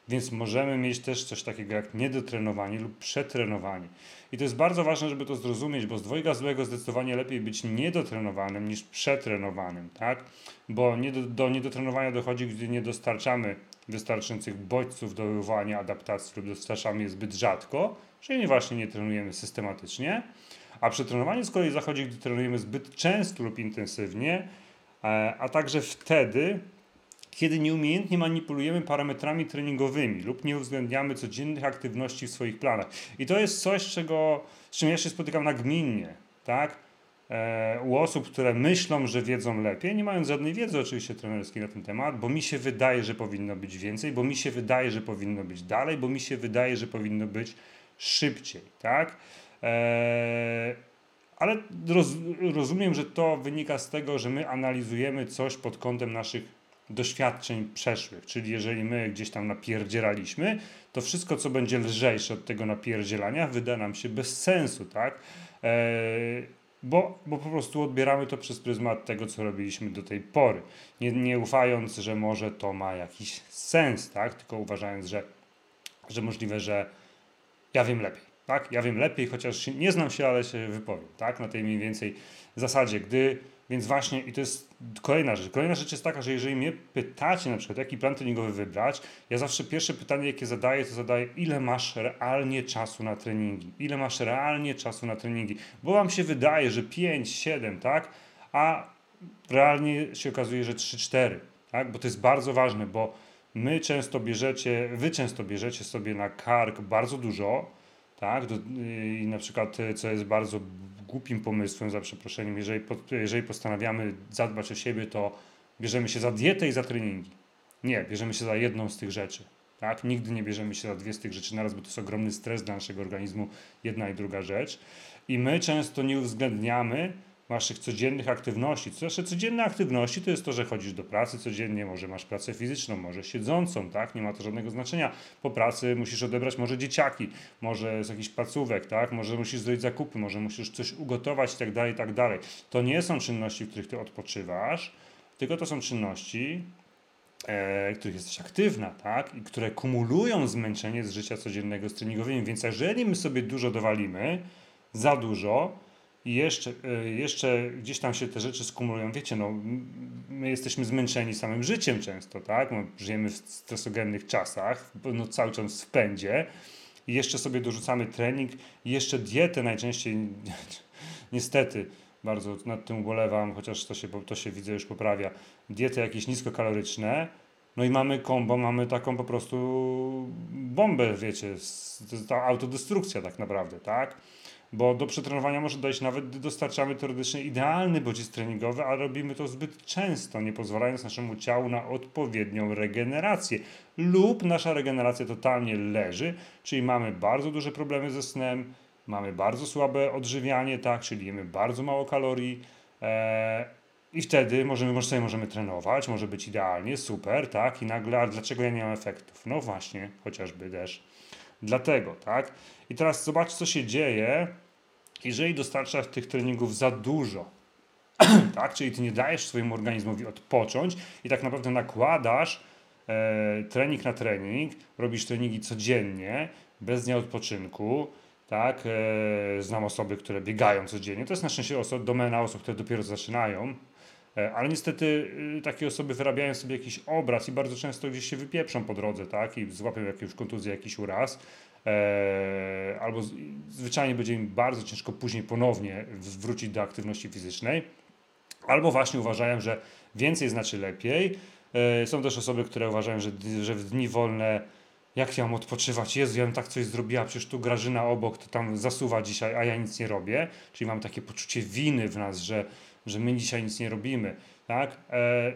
Więc możemy mieć też coś takiego jak niedotrenowanie lub przetrenowanie. I to jest bardzo ważne, żeby to zrozumieć, bo z dwojga złego zdecydowanie lepiej być niedotrenowanym niż przetrenowanym, tak? Bo nie do, do niedotrenowania dochodzi, gdy nie dostarczamy wystarczających bodźców do wywołania adaptacji lub dostarczamy je zbyt rzadko, czyli właśnie nie trenujemy systematycznie. A przetrenowanie z kolei zachodzi, gdy trenujemy zbyt często lub intensywnie, e, a także wtedy, kiedy nieumiejętnie manipulujemy parametrami treningowymi lub nie uwzględniamy codziennych aktywności w swoich planach. I to jest coś, czego, z czym ja się spotykam nagminnie, tak? E, u osób, które myślą, że wiedzą lepiej, nie mając żadnej wiedzy oczywiście trenerskiej na ten temat, bo mi się wydaje, że powinno być więcej, bo mi się wydaje, że powinno być dalej, bo mi się wydaje, że powinno być szybciej, tak? E, ale roz, rozumiem, że to wynika z tego, że my analizujemy coś pod kątem naszych doświadczeń przeszłych. Czyli jeżeli my gdzieś tam napierdzieraliśmy, to wszystko, co będzie lżejsze od tego napierdzielania, wyda nam się bez sensu, tak? Eee, bo, bo po prostu odbieramy to przez pryzmat tego, co robiliśmy do tej pory. Nie, nie ufając, że może to ma jakiś sens, tak? Tylko uważając, że, że możliwe, że ja wiem lepiej, tak? Ja wiem lepiej, chociaż nie znam się, ale się wypowiem, tak? Na tej mniej więcej zasadzie, gdy więc właśnie, i to jest kolejna rzecz. Kolejna rzecz jest taka, że jeżeli mnie pytacie na przykład, jaki plan treningowy wybrać, ja zawsze pierwsze pytanie, jakie zadaję, to zadaję, ile masz realnie czasu na treningi? Ile masz realnie czasu na treningi? Bo wam się wydaje, że 5, 7, tak? A realnie się okazuje, że 3, 4, tak? Bo to jest bardzo ważne, bo my często bierzecie, wy często bierzecie sobie na kark bardzo dużo, tak? Do, I na przykład, co jest bardzo głupim pomysłem, za przeproszeniem, jeżeli, jeżeli postanawiamy zadbać o siebie, to bierzemy się za dietę i za treningi. Nie, bierzemy się za jedną z tych rzeczy. Tak? Nigdy nie bierzemy się za dwie z tych rzeczy naraz, bo to jest ogromny stres dla naszego organizmu, jedna i druga rzecz. I my często nie uwzględniamy waszych codziennych aktywności. Nasze codzienne aktywności to jest to, że chodzisz do pracy codziennie, może masz pracę fizyczną, może siedzącą, tak? Nie ma to żadnego znaczenia. Po pracy musisz odebrać może dzieciaki, może z jakiś placówek, tak? Może musisz zrobić zakupy, może musisz coś ugotować i tak dalej, i tak dalej. To nie są czynności, w których ty odpoczywasz, tylko to są czynności, e, których jesteś aktywna, tak? I które kumulują zmęczenie z życia codziennego z treningowymi. Więc jeżeli my sobie dużo dowalimy, za dużo, i jeszcze, e, jeszcze gdzieś tam się te rzeczy skumulują. Wiecie, no, my jesteśmy zmęczeni samym życiem często, tak? No, żyjemy w stresogennych czasach, no, cały czas w pędzie. I jeszcze sobie dorzucamy trening i jeszcze dietę najczęściej, niestety, bardzo nad tym ubolewam, chociaż to się, to się widzę już poprawia. Diety jakieś niskokaloryczne, no i mamy kombo, mamy taką po prostu bombę, wiecie, ta autodestrukcja tak naprawdę, tak? Bo do przetrenowania może dojść nawet, gdy dostarczamy teoretycznie idealny bodziec treningowy, a robimy to zbyt często, nie pozwalając naszemu ciału na odpowiednią regenerację. Lub nasza regeneracja totalnie leży, czyli mamy bardzo duże problemy ze snem, mamy bardzo słabe odżywianie, tak, czyli jemy bardzo mało kalorii. E, i wtedy możemy, może sobie możemy trenować, może być idealnie, super, tak? I nagle, a dlaczego ja nie mam efektów? No właśnie, chociażby też dlatego, tak? I teraz zobacz, co się dzieje, jeżeli dostarczasz tych treningów za dużo, tak? Czyli ty nie dajesz swojemu organizmowi odpocząć i tak naprawdę nakładasz e, trening na trening, robisz treningi codziennie, bez dnia odpoczynku, tak? E, znam osoby, które biegają codziennie. To jest na szczęście osoba, domena osób, które dopiero zaczynają. E, ale niestety y, takie osoby wyrabiają sobie jakiś obraz i bardzo często gdzieś się wypieprzą po drodze, tak? I złapią jakąś kontuzję, jakiś uraz. E, albo zwyczajnie będzie im bardzo ciężko później ponownie wrócić do aktywności fizycznej. Albo właśnie uważają, że więcej znaczy lepiej. E, są też osoby, które uważają, że, że w dni wolne jak ja mam odpoczywać? Jezu, ja bym tak coś zrobiła, przecież tu Grażyna obok, to tam zasuwa dzisiaj, a ja nic nie robię. Czyli mam takie poczucie winy w nas, że że my dzisiaj nic nie robimy, tak? E,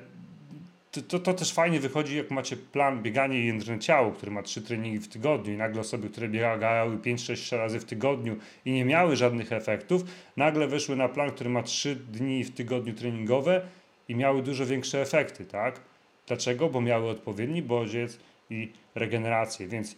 to, to, też fajnie wychodzi, jak macie plan biegania i jędrne ciało, który ma trzy treningi w tygodniu i nagle osoby, które biegały 5-6 razy w tygodniu i nie miały żadnych efektów, nagle weszły na plan, który ma trzy dni w tygodniu treningowe i miały dużo większe efekty, tak? Dlaczego? Bo miały odpowiedni bodziec i regenerację, więc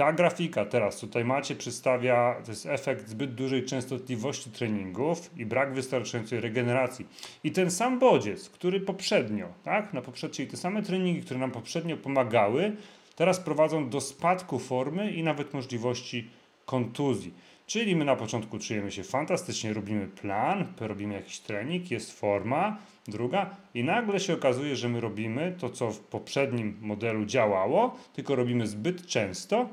ta grafika teraz tutaj macie przedstawia, to jest efekt zbyt dużej częstotliwości treningów i brak wystarczającej regeneracji. I ten sam bodziec, który poprzednio, tak, na poprzednio, czyli te same treningi, które nam poprzednio pomagały, teraz prowadzą do spadku formy i nawet możliwości kontuzji. Czyli my na początku czujemy się fantastycznie, robimy plan, robimy jakiś trening, jest forma, druga i nagle się okazuje, że my robimy to, co w poprzednim modelu działało, tylko robimy zbyt często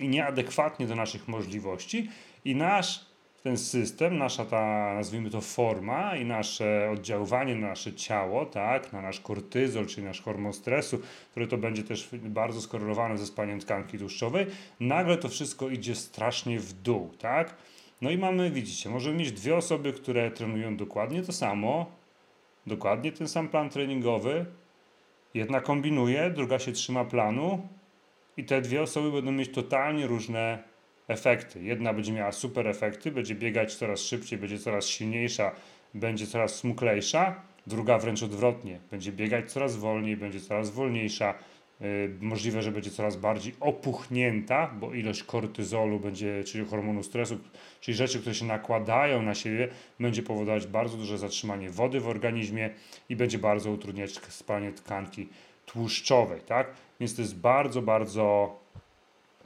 i nieadekwatnie do naszych możliwości. I nasz ten system, nasza ta, nazwijmy to forma i nasze oddziaływanie na nasze ciało, tak, na nasz kortyzol, czyli nasz hormon stresu, który to będzie też bardzo skorelowane ze spaniem tkanki tłuszczowej, nagle to wszystko idzie strasznie w dół, tak. No i mamy, widzicie, możemy mieć dwie osoby, które trenują dokładnie to samo, dokładnie ten sam plan treningowy, jedna kombinuje, druga się trzyma planu, i te dwie osoby będą mieć totalnie różne efekty. Jedna będzie miała super efekty, będzie biegać coraz szybciej, będzie coraz silniejsza, będzie coraz smuklejsza. druga wręcz odwrotnie. Będzie biegać coraz wolniej, będzie coraz wolniejsza, y, możliwe, że będzie coraz bardziej opuchnięta, bo ilość kortyzolu będzie, czyli hormonu stresu, czyli rzeczy, które się nakładają na siebie, będzie powodować bardzo duże zatrzymanie wody w organizmie i będzie bardzo utrudniać spalanie tkanki tłuszczowej, tak? Więc to jest bardzo, bardzo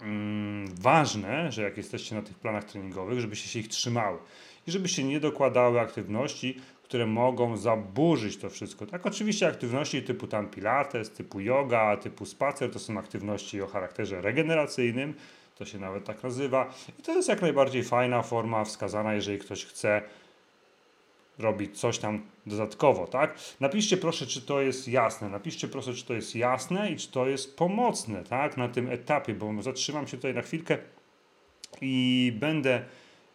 mm, ważne, że jak jesteście na tych planach treningowych, żebyście się ich trzymały i żebyście nie dokładały aktywności, które mogą zaburzyć to wszystko. Tak, oczywiście aktywności typu tam pilates, typu yoga, typu spacer to są aktywności o charakterze regeneracyjnym, to się nawet tak nazywa i to jest jak najbardziej fajna forma wskazana, jeżeli ktoś chce robić coś tam dodatkowo, tak? Napiszcie proszę, czy to jest jasne. Napiszcie proszę, czy to jest jasne i czy to jest pomocne, tak? Na tym etapie, bo zatrzymam się tutaj na chwilkę i będę,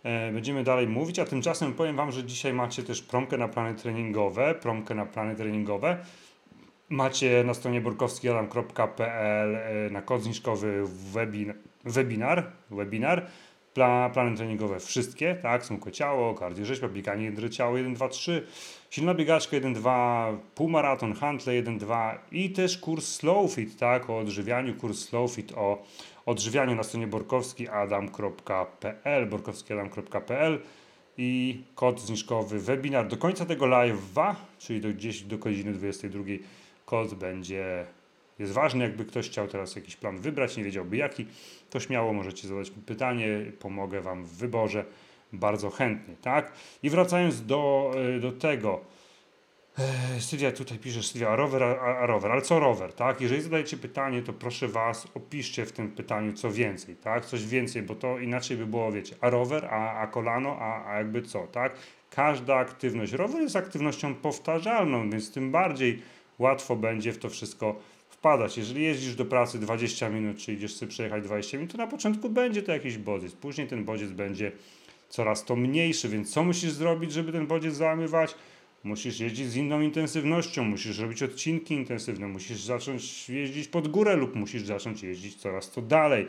e, będziemy dalej mówić, a tymczasem powiem Wam, że dzisiaj macie też promkę na plany treningowe, promkę na plany treningowe. Macie na stronie burkowskiadam.pl e, na kod zniżkowy webin, webinar, webinar Pla, plany treningowe wszystkie, tak, są ciało, kardiorzeczba, bieganie 1 ciało 1, 2, 3, silna biegaczka 1, 2, półmaraton, handle 1, 2 i też kurs Slow Fit, tak, o odżywianiu, kurs Slow Fit o odżywianiu na stronie borkowskiadam.pl, borkowskiadam.pl i kod zniżkowy webinar do końca tego live'a, czyli do, gdzieś do godziny 22 kod będzie jest ważny. Jakby ktoś chciał teraz jakiś plan wybrać, nie wiedziałby jaki, to śmiało możecie zadać mi pytanie, pomogę Wam w wyborze bardzo chętnie, tak? I wracając do, e, do tego, e, Sylwia tutaj pisze, Sylwia, a rower, a, a, rower, ale co rower, tak? Jeżeli zadajecie pytanie, to proszę Was, opiszcie w tym pytaniu co więcej, tak? Coś więcej, bo to inaczej by było, wiecie, a rower, a, a kolano, a, a jakby co, tak? Każda aktywność, rower jest aktywnością powtarzalną, więc tym bardziej łatwo będzie w to wszystko wpadać. Jeżeli jeździsz do pracy 20 minut, czy idziesz sobie przejechać 20 minut, to na początku będzie to jakiś bodziec. Później ten bodziec będzie coraz to mniejszy, więc co musisz zrobić, żeby ten bodziec załamywać? Musisz jeździć z inną intensywnością, musisz robić odcinki intensywne, musisz zacząć jeździć pod górę lub musisz zacząć jeździć coraz to dalej.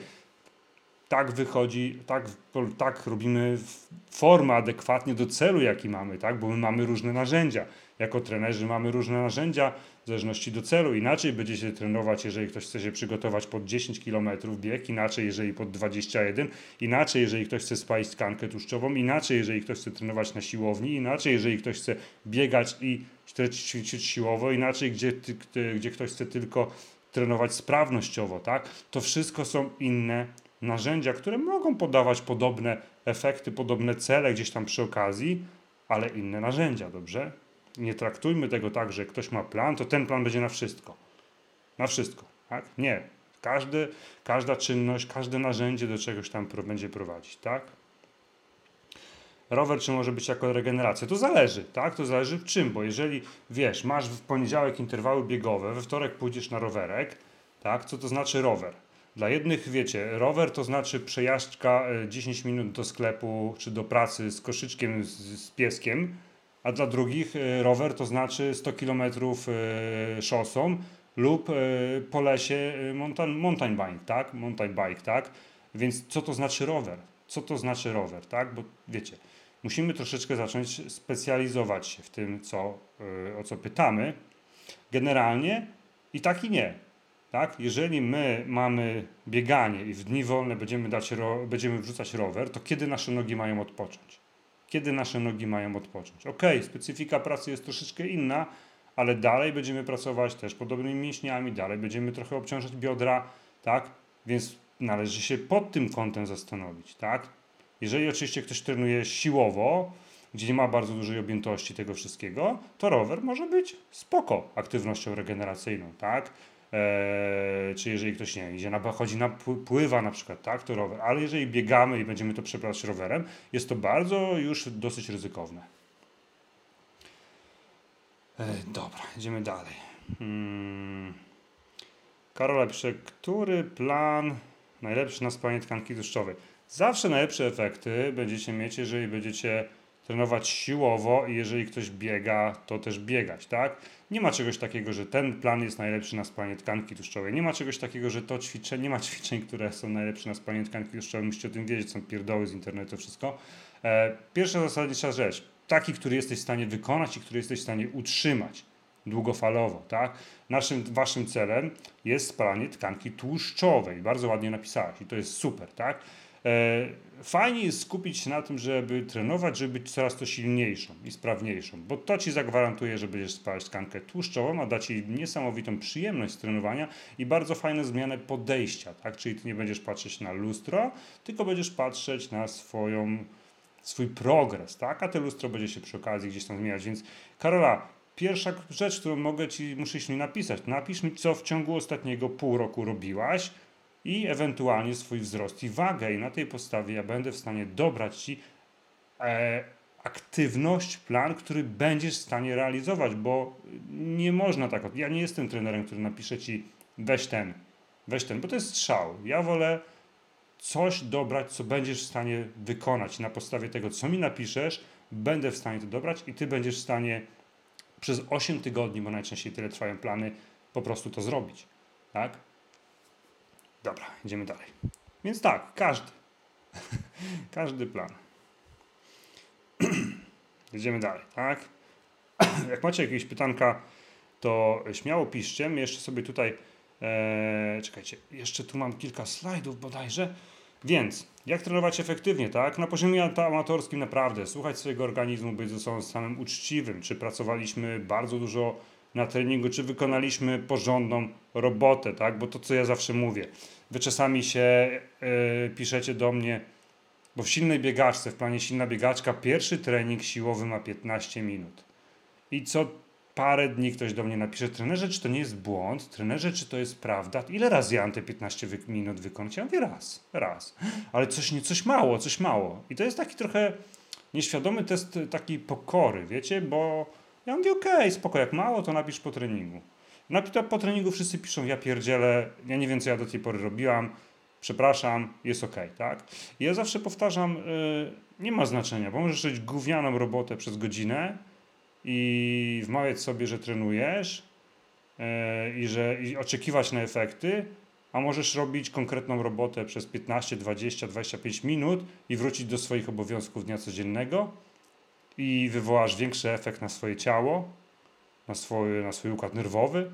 Tak wychodzi, tak, tak robimy formę adekwatnie do celu, jaki mamy, tak? bo my mamy różne narzędzia. Jako trenerzy mamy różne narzędzia, zależności do celu. Inaczej będziecie trenować, jeżeli ktoś chce się przygotować pod 10 km bieg, inaczej jeżeli pod 21, inaczej jeżeli ktoś chce spalić tkankę tłuszczową, inaczej jeżeli ktoś chce trenować na siłowni, inaczej jeżeli ktoś chce biegać i ćwiczyć siłowo, inaczej gdzie, gdzie ktoś chce tylko trenować sprawnościowo, tak? To wszystko są inne narzędzia, które mogą podawać podobne efekty, podobne cele gdzieś tam przy okazji, ale inne narzędzia, dobrze? Nie traktujmy tego tak, że ktoś ma plan, to ten plan będzie na wszystko. Na wszystko. Tak? Nie. Każdy, każda czynność, każde narzędzie do czegoś tam będzie prowadzić, tak? Rower czy może być jako regeneracja? To zależy, tak? To zależy w czym, bo jeżeli wiesz, masz w poniedziałek interwały biegowe, we wtorek pójdziesz na rowerek, tak? Co to znaczy rower? Dla jednych, wiecie, rower to znaczy przejażdżka 10 e, minut do sklepu czy do pracy z koszyczkiem, z, z pieskiem, a dla drugich e, rower to znaczy 100 km e, szosą lub e, po lesie mountain, mountain bike, tak? Mountain bike, tak? Więc co to znaczy rower? Co to znaczy rower, tak? Bo wiecie, musimy troszeczkę zacząć specjalizować się w tym, co, o co pytamy. Generalnie i tak i nie. Tak? Jeżeli my mamy bieganie i w dni wolne będziemy, dać ro, będziemy wrzucać rower, to kiedy nasze nogi mają odpocząć? Kiedy nasze nogi mają odpocząć. Ok, specyfika pracy jest troszeczkę inna, ale dalej będziemy pracować też podobnymi mięśniami, dalej będziemy trochę obciążać biodra, tak? Więc należy się pod tym kątem zastanowić, tak? Jeżeli oczywiście ktoś trenuje siłowo, gdzie nie ma bardzo dużej objętości tego wszystkiego, to rower może być spoko aktywnością regeneracyjną, tak? Eee, czy jeżeli ktoś nie idzie na, chodzi na pływa na przykład, tak, to rower, ale jeżeli biegamy i będziemy to przepraszać rowerem, jest to bardzo już dosyć ryzykowne. Eee, dobra, idziemy dalej. Hmm. Karola pisze, który plan najlepszy na spalanie tkanki tłuszczowej? Zawsze najlepsze efekty będziecie mieć, jeżeli będziecie trenować siłowo i jeżeli ktoś biega, to też biegać, tak? Nie ma czegoś takiego, że ten plan jest najlepszy na spalanie tkanki tłuszczowej. Nie ma czegoś takiego, że to ćwiczenie, nie ma ćwiczeń, które są najlepsze na spalanie tkanki tłuszczowej. Musicie o tym wiedzieć, są pierdoły z internetu, wszystko. E, pierwsza zasadnicza rzecz. taki, który jesteś w stanie wykonać i który jesteś w stanie utrzymać długofalowo, tak? Naszym, waszym celem jest spalanie tkanki tłuszczowej. Bardzo ładnie napisałeś i to jest super, tak? E, fajnie jest skupić się na tym, żeby trenować, żeby być coraz to silniejszą i sprawniejszą, bo to ci zagwarantuje, że będziesz spalać tkankę tłuszczową, a da ci niesamowitą przyjemność trenowania i bardzo fajną zmianę podejścia, tak? Czyli ty nie będziesz patrzeć na lustro, tylko będziesz patrzeć na swoją, swój progres, tak? A te lustro będzie się przy okazji gdzieś tam zmieniać, więc Karola, pierwsza rzecz, którą mogę ci, musisz mi napisać, napisz mi, co w ciągu ostatniego pół roku robiłaś, i ewentualnie swój wzrost i wagę. I na tej podstawie ja będę w stanie dobrać Ci e, aktywność, plan, który będziesz w stanie realizować, bo nie można tak. Ja nie jestem trenerem, który napisze Ci weź ten, weź ten, bo to jest strzał. Ja wolę coś dobrać, co będziesz w stanie wykonać. Na podstawie tego, co mi napiszesz, będę w stanie to dobrać i Ty będziesz w stanie przez 8 tygodni, bo najczęściej tyle trwają plany, po prostu to zrobić. Tak? Dobra, idziemy dalej. Więc tak, każdy. każdy plan. Idziemy dalej, tak? Jak macie jakieś pytanka, to śmiało piszcie. My jeszcze sobie tutaj, e, czekajcie, jeszcze tu mam kilka slajdów bodajże. Więc, jak trenować efektywnie, tak? Na poziomie amatorskim naprawdę, słuchać swojego organizmu, być ze sobą samym uczciwym. Czy pracowaliśmy bardzo dużo na treningu, czy wykonaliśmy porządną robotę, tak? Bo to, co ja zawsze mówię, wy czasami się yy, piszecie do mnie, bo w silnej biegaczce, w planie silna biegaczka, pierwszy trening siłowy ma 15 minut. I co parę dni ktoś do mnie napisze, trenerze, czy to nie jest błąd? Trenerze, czy to jest prawda? Ile razy ja te 15 wy minut wykonać? Ja mówię raz, raz. Ale coś, nie, coś mało, coś mało. I to jest taki trochę nieświadomy test takiej pokory, wiecie, bo ja mówię, okej, okay, spoko, jak mało, to napisz po treningu. Na, po treningu wszyscy piszą, ja pierdzielę, ja nie wiem, co ja do tej pory robiłam, przepraszam, jest ok, tak? I ja zawsze powtarzam, yy, nie ma znaczenia, bo możesz robić gównianą robotę przez godzinę i wmawiać sobie, że trenujesz yy, i że i oczekiwać na efekty, a możesz robić konkretną robotę przez 15, 20, 25 minut i wrócić do swoich obowiązków dnia codziennego i wywołasz większy efekt na swoje ciało, na swój, na swój układ nerwowy,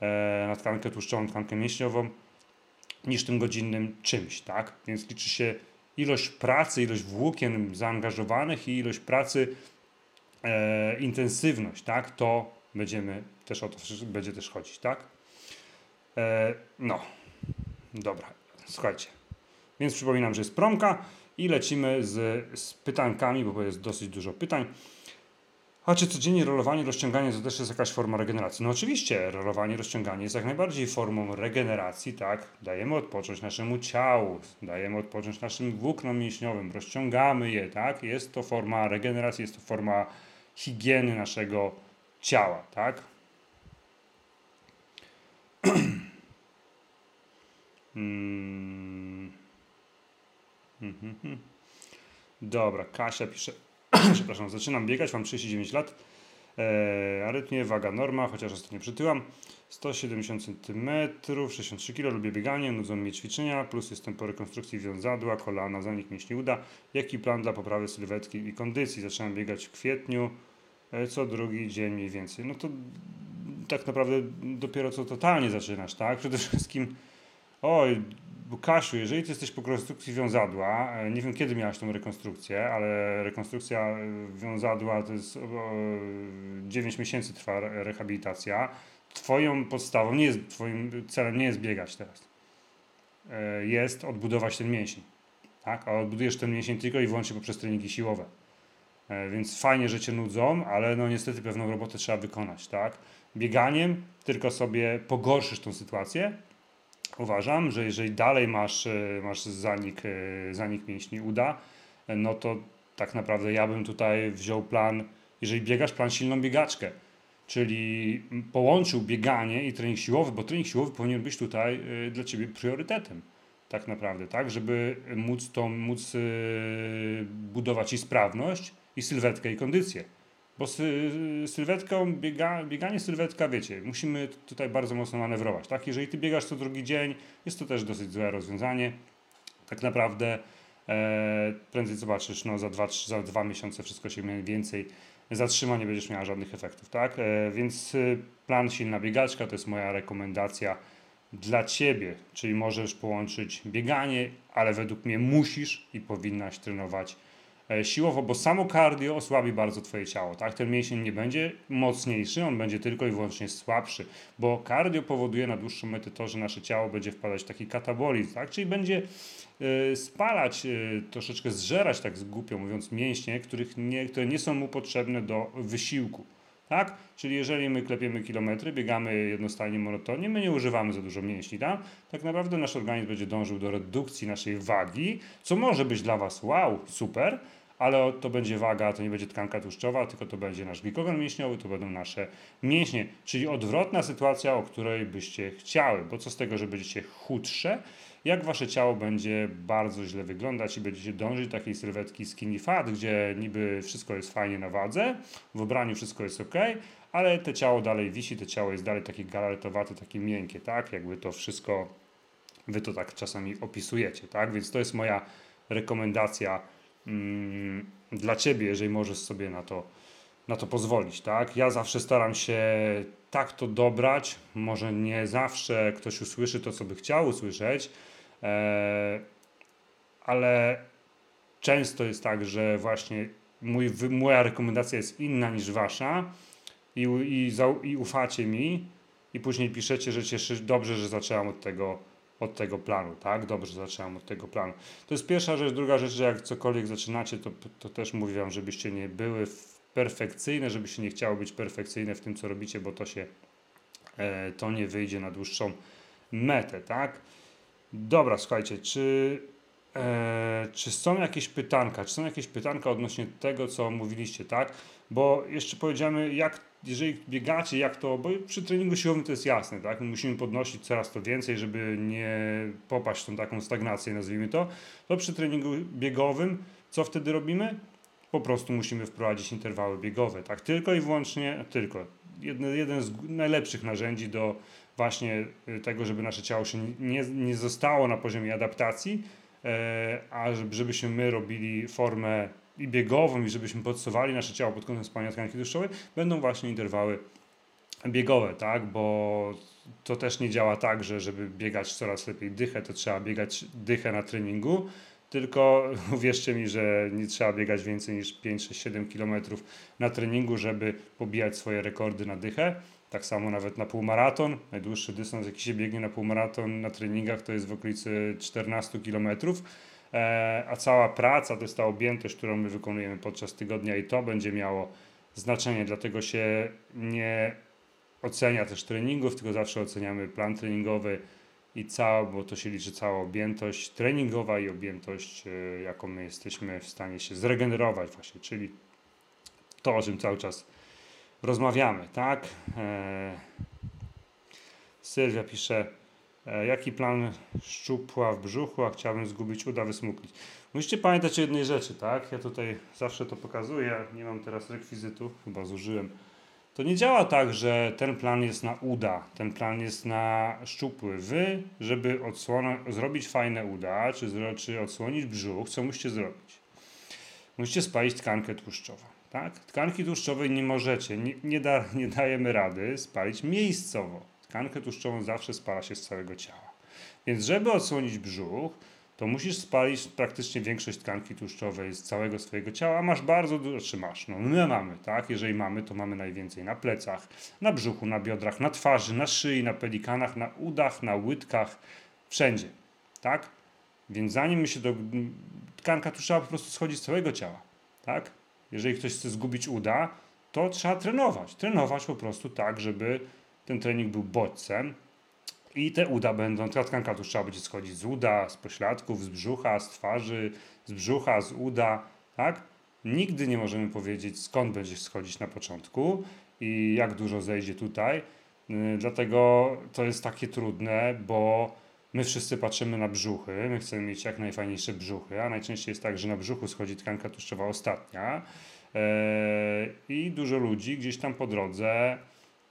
e, na tkankę tłuszczową, tkankę mięśniową, niż tym godzinnym czymś, tak? Więc liczy się ilość pracy, ilość włókien zaangażowanych i ilość pracy, e, intensywność, tak? To będziemy też o to będzie też chodzić, tak? E, no, dobra, słuchajcie. Więc przypominam, że jest promka i lecimy z, z pytankami, bo jest dosyć dużo pytań. A czy codziennie rolowanie, rozciąganie to też jest jakaś forma regeneracji? No oczywiście, rolowanie, rozciąganie jest jak najbardziej formą regeneracji, tak? Dajemy odpocząć naszemu ciału, dajemy odpocząć naszym włóknom mięśniowym, rozciągamy je, tak? Jest to forma regeneracji, jest to forma higieny naszego ciała, tak? hmm. Dobra, Kasia pisze, przepraszam, zaczynam biegać, mam 39 lat. E, arytmie, waga norma, chociaż ostatnio przytyłam. 170 cm, 63 kg, lubię bieganie, nudzą mnie ćwiczenia, plus jestem po rekonstrukcji wiązadła, kolana, zanik mięśni uda. Jaki plan dla poprawy sylwetki i kondycji? Zacząłem biegać w kwietniu, e, co drugi dzień mniej więcej. No to tak naprawdę dopiero co totalnie zaczynasz, tak? Przede wszystkim, oj, Kasiu, jeżeli ty jesteś po rekonstrukcji wiązadła, e, nie wiem kiedy miałaś tą rekonstrukcję, ale rekonstrukcja e, wiązadła to jest 9 miesięcy trwa rehabilitacja. Twoją podstawą nie jest, twoim celem nie jest biegać teraz. E, jest odbudować ten mięsień. Tak? A odbudujesz ten mięsień tylko i wyłącznie poprzez treningi siłowe. Więc fajnie, że cię nudzą, ale no niestety pewną robotę trzeba wykonać, tak? Bieganiem tylko sobie pogorszysz tą sytuację, uważam, że jeżeli dalej masz, e, masz zanik, e, zanik mięśni uda, e, no to tak naprawdę ja bym tutaj wziął plan, jeżeli biegasz, plan silną biegaczkę. Czyli połączył bieganie i trening siłowy, bo trening siłowy powinien być tutaj dla ciebie priorytetem. Tak naprawdę, tak? Żeby móc, to, móc budować i sprawność, i sylwetkę, i kondycję. Bo sy, sylwetką, biega, bieganie sylwetka, wiecie, musimy tutaj bardzo mocno manewrować. Tak? Jeżeli ty biegasz co drugi dzień, jest to też dosyć złe rozwiązanie. Tak naprawdę E, prędzej zobaczysz, no za dwa, trzy, za dwa miesiące wszystko się mniej więcej zatrzyma, nie będziesz miała żadnych efektów, tak? E, więc y, plan silna biegaczka to jest moja rekomendacja dla Ciebie, czyli możesz połączyć bieganie, ale według mnie musisz i powinnaś trenować siłowo, bo samo cardio osłabi bardzo Twoje ciało, tak? Ten mięsień nie będzie mocniejszy, on będzie tylko i wyłącznie słabszy, bo cardio powoduje na dłuższą metę to, że nasze ciało będzie wpadać w taki katabolizm, tak? Czyli będzie y, spalać, y, troszeczkę zżerać, tak głupio mówiąc, mięśnie, których nie, które nie są mu potrzebne do wysiłku. Tak? Czyli jeżeli my klepiemy kilometry, biegamy jednostajnie, monotonnie, my nie używamy za dużo mięśni, tak? tak naprawdę nasz organizm będzie dążył do redukcji naszej wagi, co może być dla Was wow, super, ale to będzie waga, to nie będzie tkanka tłuszczowa, tylko to będzie nasz glikogen mięśniowy, to będą nasze mięśnie, czyli odwrotna sytuacja, o której byście chciały, bo co z tego, że będziecie chudsze, jak wasze ciało będzie bardzo źle wyglądać i będziecie dążyć do takiej sylwetki skinny fat, gdzie niby wszystko jest fajnie na wadze, w ubraniu wszystko jest ok, ale te ciało dalej wisi, to ciało jest dalej takie galartowate, takie miękkie, tak? Jakby to wszystko, wy to tak czasami opisujecie, tak? Więc to jest moja rekomendacja mm, dla ciebie, jeżeli możesz sobie na to, na to pozwolić, tak? Ja zawsze staram się tak to dobrać, może nie zawsze ktoś usłyszy to, co by chciał usłyszeć, ale często jest tak, że właśnie mój, moja rekomendacja jest inna niż wasza i, i, i ufacie mi i później piszecie, że cieszy, dobrze, że zaczęłam od tego, od tego planu, tak? Dobrze, że zaczęłam od tego planu. To jest pierwsza rzecz. Druga rzecz, że jak cokolwiek zaczynacie, to, to też mówię wam, żebyście nie były perfekcyjne, żebyście nie chciało być perfekcyjne w tym, co robicie, bo to się, e, to nie wyjdzie na dłuższą metę, tak? Dobra, słuchajcie, czy, e, czy są jakieś pytanka? Czy są jakieś pytanka odnośnie tego, co mówiliście, tak? Bo jeszcze powiedziemy, jak, jeżeli biegacie, jak to, bo przy treningu siłowym to jest jasne, tak? My musimy podnosić coraz to więcej, żeby nie popaść w tą taką stagnację, nazwijmy to. To przy treningu biegowym, co wtedy robimy? Po prostu musimy wprowadzić interwały biegowe, tak? Tylko i wyłącznie, tylko. Jeden, jeden z najlepszych narzędzi do właśnie y, tego, żeby nasze ciało się nie, nie zostało na poziomie adaptacji, e, a żebyśmy my robili formę i biegową i żebyśmy podsuwali nasze ciało pod kątem spalania tkanki tłuszczowej, będą właśnie interwały biegowe, tak? Bo to też nie działa tak, że żeby biegać coraz lepiej dychę, to trzeba biegać dychę na treningu, tylko uwierzcie mi, że nie trzeba biegać więcej niż 5, 6, 7 km na treningu, żeby pobijać swoje rekordy na dychę. Tak samo nawet na półmaraton. Najdłuższy dystans, jaki się biegnie na półmaraton na treningach, to jest w okolicy 14 km. E, a cała praca to jest ta objętość, którą my wykonujemy podczas tygodnia, i to będzie miało znaczenie. Dlatego się nie ocenia też treningów, tylko zawsze oceniamy plan treningowy i cała, bo to się liczy cała objętość treningowa i objętość, e, jaką my jesteśmy w stanie się zregenerować, właśnie, czyli to, o czym cały czas rozmawiamy, tak? E, Sylwia pisze, e, jaki plan szczupła w brzuchu, a chciałbym zgubić uda, wysmuklić. Musicie pamiętać o jednej rzeczy, tak? Ja tutaj zawsze to pokazuję, nie mam teraz rekwizytu, chyba zużyłem. To nie działa tak, że ten plan jest na uda, ten plan jest na szczupły. Wy, żeby zrobić fajne uda, czy, czy odsłonić brzuch, co musicie zrobić? Musicie spalić tkankę tłuszczową. Tak? Tkanki tłuszczowej nie możecie, nie, nie, da, nie dajemy rady spalić miejscowo. Tkankę tłuszczową zawsze spala się z całego ciała. Więc żeby odsłonić brzuch, to musisz spalić praktycznie większość tkanki tłuszczowej z całego swojego ciała, a masz bardzo dużo, czy masz, no my mamy, tak? Jeżeli mamy, to mamy najwięcej na plecach, na brzuchu, na biodrach, na twarzy, na szyi, na pelikanach, na udach, na łydkach, wszędzie, tak? Więc zanim my się do... tkanka tłuszczowa po prostu schodzi z całego ciała, tak? Jeżeli ktoś chce zgubić uda, to trzeba trenować. Trenować po prostu tak, żeby ten trening był bodźcem i te uda będą, tkanka trzeba będzie schodzić z uda, z pośladków, z brzucha, z twarzy, z brzucha, z uda, tak? Nigdy nie możemy powiedzieć, skąd będzie schodzić na początku i jak dużo zejdzie tutaj. Yy, dlatego to jest takie trudne, bo my wszyscy patrzymy na brzuchy, my chcemy mieć jak najfajniejsze brzuchy, a najczęściej jest tak, że na brzuchu schodzi tkanka tłuszczowa ostatnia yy, i dużo ludzi gdzieś tam po drodze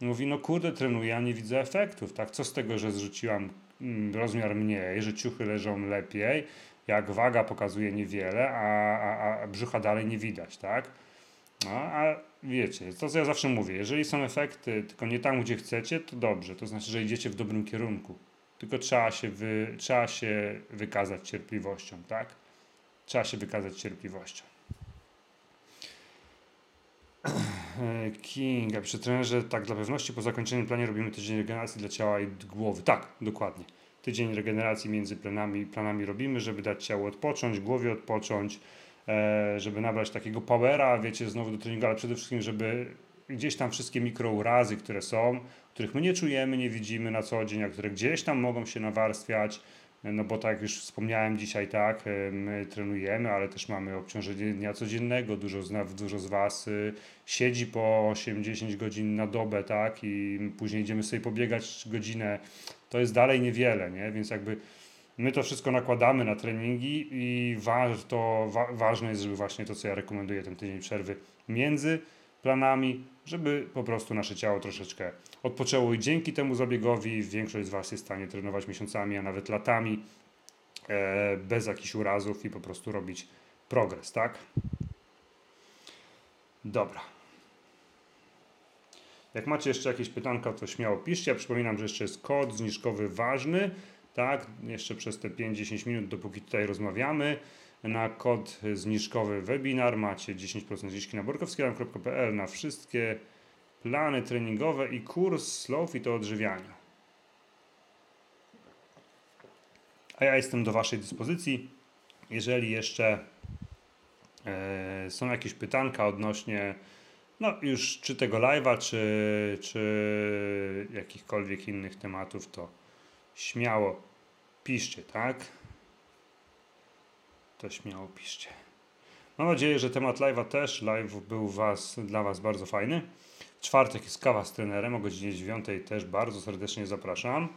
mówi, no kurde, trenuję, a nie widzę efektów, tak? Co z tego, że zrzuciłam mm, rozmiar mniej, że ciuchy leżą lepiej, jak waga pokazuje niewiele, a, a, a brzucha dalej nie widać, tak? No, a wiecie, to co ja zawsze mówię, jeżeli są efekty, tylko nie tam, gdzie chcecie, to dobrze, to znaczy, że idziecie w dobrym kierunku. Tylko trzeba się, wy, trzeba się wykazać cierpliwością, tak? Trzeba się wykazać cierpliwością. King, a przy trenerze, tak dla pewności, po zakończeniu planie robimy tydzień regeneracji dla ciała i głowy. Tak, dokładnie. Tydzień regeneracji między planami, planami robimy, żeby dać ciału odpocząć, głowie odpocząć, e, żeby nabrać takiego powera, wiecie, znowu do treningu, ale przede wszystkim, żeby gdzieś tam wszystkie mikrourazy, które są, których my nie czujemy, nie widzimy na co dzień, a które gdzieś tam mogą się nawarstwiać, no bo tak już wspomniałem dzisiaj, tak, e, my trenujemy, ale też mamy obciążenie dnia codziennego. Dużo z, dużo z Was y, siedzi po 8-10 godzin na dobę, tak, i później idziemy sobie pobiegać godzinę. To jest dalej niewiele, nie? Więc jakby my to wszystko nakładamy na treningi i warto, wa ważne jest, żeby właśnie to, co ja rekomenduję, ten tydzień przerwy między planami, żeby po prostu nasze ciało troszeczkę odpoczęło i dzięki temu zabiegowi większość z Was jest w stanie trenować miesiącami, a nawet latami e, bez jakichś urazów i po prostu robić progres, tak? Dobra. Jak macie jeszcze jakieś pytanka, to śmiało piszcie. Ja przypominam, że jeszcze jest kod zniżkowy ważny, tak? Jeszcze przez te 5-10 minut, dopóki tutaj rozmawiamy. Na kod zniżkowy webinar macie 10% zniżki na borkowskialarm.pl na wszystkie plany treningowe i kurs slow i to odżywiania. A ja jestem do Waszej dyspozycji. Jeżeli jeszcze e, są jakieś pytanka odnośnie no już czy tego live'a, czy, czy jakichkolwiek innych tematów, to śmiało piszcie, tak? To śmiało piszcie. Mam nadzieję, że temat live'a też, live był was, dla Was bardzo fajny. W czwartek jest kawa z trenerem o godzinie 9 też bardzo serdecznie zapraszam.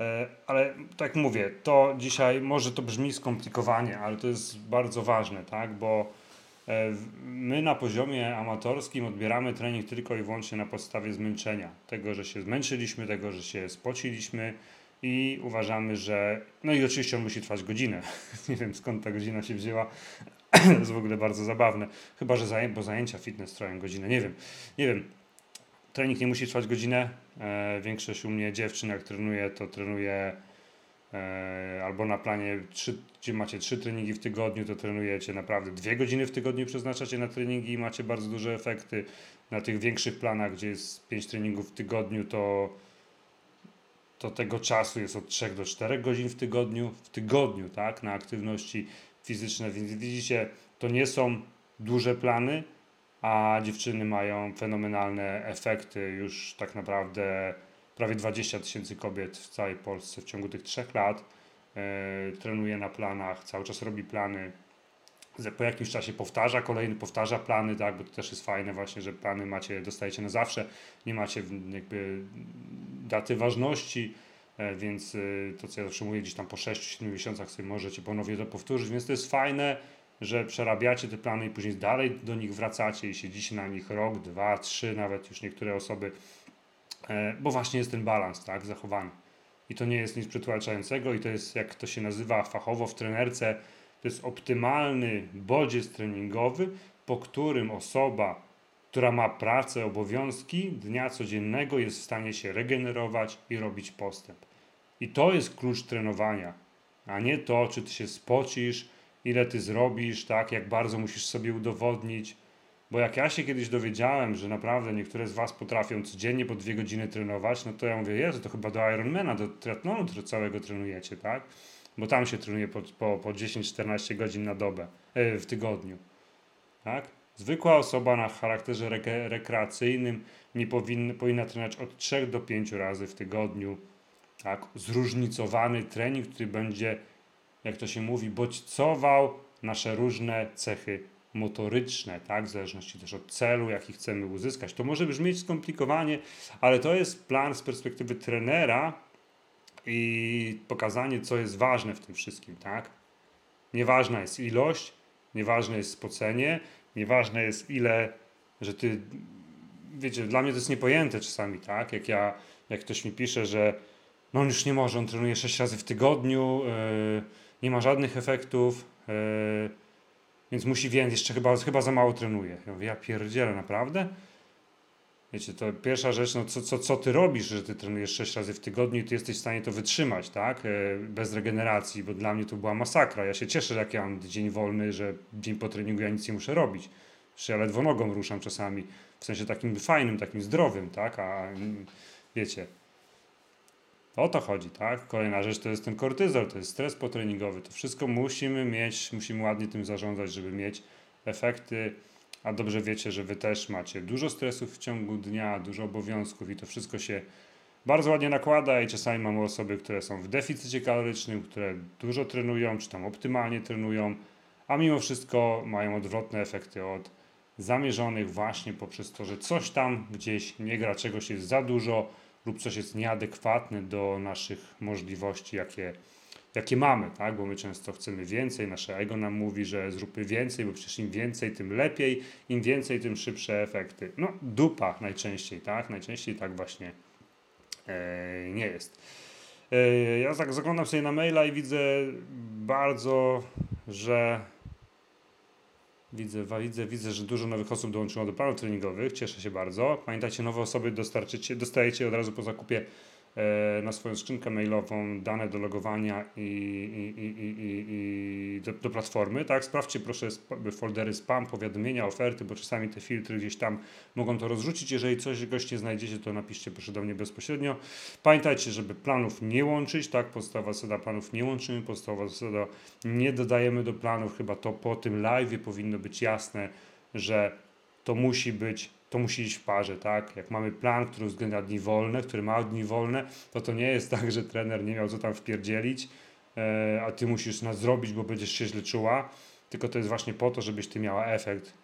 E, ale tak mówię, to dzisiaj może to brzmi skomplikowanie, ale to jest bardzo ważne, tak? Bo e, my na poziomie amatorskim odbieramy trening tylko i wyłącznie na podstawie zmęczenia. Tego, że się zmęczyliśmy, tego, że się spociliśmy i uważamy, że. No i oczywiście on musi trwać godzinę. Nie wiem skąd ta godzina się wzięła. to jest w ogóle bardzo zabawne. Chyba, że zaję, bo zajęcia fitness trwają godzinę. Nie wiem. Nie wiem. Trening nie musi trwać godzinę. E, większość u mnie dziewczyn, jak trenuje, to trenuje e, albo na planie, gdzie macie trzy treningi w tygodniu, to trenujecie naprawdę dwie godziny w tygodniu przeznaczacie na treningi i macie bardzo duże efekty. Na tych większych planach, gdzie jest pięć treningów w tygodniu, to to tego czasu jest od 3 do 4 godzin w tygodniu, w tygodniu, tak, na aktywności fizyczne. Więc widzicie, to nie są duże plany, a dziewczyny mają fenomenalne efekty. Już tak naprawdę prawie 20 tysięcy kobiet w całej Polsce w ciągu tych trzech lat e, trenuje na planach, cały czas robi plany. Po jakimś czasie powtarza, kolejny powtarza plany, tak, bo to też jest fajne właśnie, że plany macie, dostajecie na zawsze, nie macie jakby daty ważności, e, więc e, to co ja zawsze mówię, gdzieś tam po 6-7 miesiącach sobie możecie ponownie to powtórzyć, więc to jest fajne, że przerabiacie te plany i później dalej do nich wracacie i siedzicie na nich rok, dwa, trzy, nawet już niektóre osoby, e, bo właśnie jest ten balans, tak, zachowany. I to nie jest nic przytłaczającego i to jest, jak to się nazywa fachowo w trenerce, to jest optymalny bodziec treningowy, po którym osoba która ma pracę, obowiązki dnia codziennego, jest w stanie się regenerować i robić postęp. I to jest klucz trenowania, a nie to, czy ty się spocisz, ile ty zrobisz, tak, jak bardzo musisz sobie udowodnić. Bo jak ja się kiedyś dowiedziałem, że naprawdę niektóre z Was potrafią codziennie po dwie godziny trenować, no to ja mówię, Jezu, to chyba do Ironmana, do triatlonu całego trenujecie, tak? Bo tam się trenuje po, po, po 10-14 godzin na dobę, yy, w tygodniu, tak? Zwykła osoba na charakterze re rekreacyjnym nie powinna, powinna trenować od 3 do 5 razy w tygodniu. Tak, zróżnicowany trening, który będzie, jak to się mówi, bodźcował nasze różne cechy motoryczne, tak, w zależności też od celu, jaki chcemy uzyskać. To może brzmieć skomplikowanie, ale to jest plan z perspektywy trenera i pokazanie, co jest ważne w tym wszystkim, tak. Nieważna jest ilość, nieważne jest spocenie, Nieważne jest ile, że ty, wiecie, dla mnie to jest niepojęte czasami, tak? Jak ja, jak ktoś mi pisze, że no on już nie może, on trenuje 6 razy w tygodniu, yy, nie ma żadnych efektów, yy, więc musi więcej, jeszcze chyba, chyba za mało trenuje. Ja mówię, ja pierdzielę, naprawdę? Wiecie, to pierwsza rzecz, no co, co, co ty robisz, że ty trenujesz 6 razy w tygodniu i ty jesteś w stanie to wytrzymać, tak? E, bez regeneracji, bo dla mnie to była masakra. Ja się cieszę, że jak ja mam dzień wolny, że dzień po treningu ja nic nie muszę robić. Że ja ledwo nogą ruszam czasami, w sensie takim fajnym, takim zdrowym, tak? A mm, wiecie, o to chodzi, tak? Kolejna rzecz to jest ten kortyzol, to jest stres potreningowy. To wszystko musimy mieć, musimy ładnie tym zarządzać, żeby mieć efekty a dobrze wiecie, że wy też macie dużo stresów w ciągu dnia, dużo obowiązków i to wszystko się bardzo ładnie nakłada i czasami mamy osoby, które są w deficycie kalorycznym, które dużo trenują, czy tam optymalnie trenują, a mimo wszystko mają odwrotne efekty od zamierzonych właśnie poprzez to, że coś tam gdzieś nie gra, czegoś jest za dużo lub coś jest nieadekwatne do naszych możliwości, jakie jakie mamy, tak? Bo my często chcemy więcej, nasze ego nam mówi, że zróbmy więcej, bo przecież im więcej, tym lepiej, im więcej, tym szybsze efekty. No, dupa najczęściej, tak? Najczęściej tak właśnie e, nie jest. E, ja tak zaglądam sobie na maila i widzę bardzo, że Widzę, widzę, widzę, że dużo nowych osób dołączyło do planów treningowych. Cieszę się bardzo. Pamiętajcie, nowe osoby dostarczycie, dostajecie od razu po zakupie na swoją skrzynkę mailową dane do logowania i, i, i, i do, do, platformy. Tak? Sprawdźcie proszę foldery spam, powiadomienia, oferty, bo czasami te filtry gdzieś tam mogą to rozrzucić. Jeżeli coś goś nie znajdziecie, to napiszcie proszę do mnie bezpośrednio. Pamiętajcie, żeby planów nie łączyć, tak? Podstawowa zasada planów nie łączymy, podstawowa zasada nie dodajemy do planów, chyba to po tym live powinno być jasne, że to musi być to musi iść w parze, tak? Jak mamy plan, który uwzględnia dni wolne, który ma dni wolne, to to nie jest tak, że trener nie miał co tam wpierdzielić, e, a ty musisz nas zrobić, bo będziesz się źle czuła, tylko to jest właśnie po to, żebyś ty miała efekt,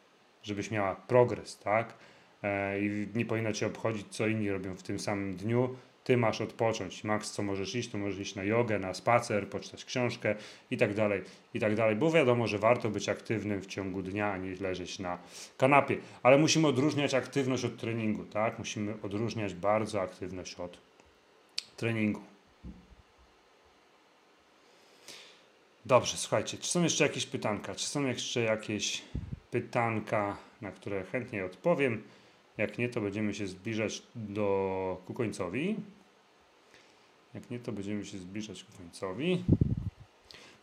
żebyś miała progres, tak? E, I nie powinno cię obchodzić, co inni robią w tym samym dniu, ty masz odpocząć. Max, co możesz iść, to możesz iść na jogę, na spacer, poczytać książkę i tak dalej, i tak dalej, bo wiadomo, że warto być aktywnym w ciągu dnia, a nie leżeć na kanapie. Ale musimy odróżniać aktywność od treningu, tak? Musimy odróżniać bardzo aktywność od treningu. Dobrze, słuchajcie, czy są jeszcze jakieś pytanka? Czy są jeszcze jakieś pytanka, na które chętnie odpowiem? Jak nie, to będziemy się zbliżać do, ku końcowi. Jak nie, to będziemy się zbliżać ku końcowi.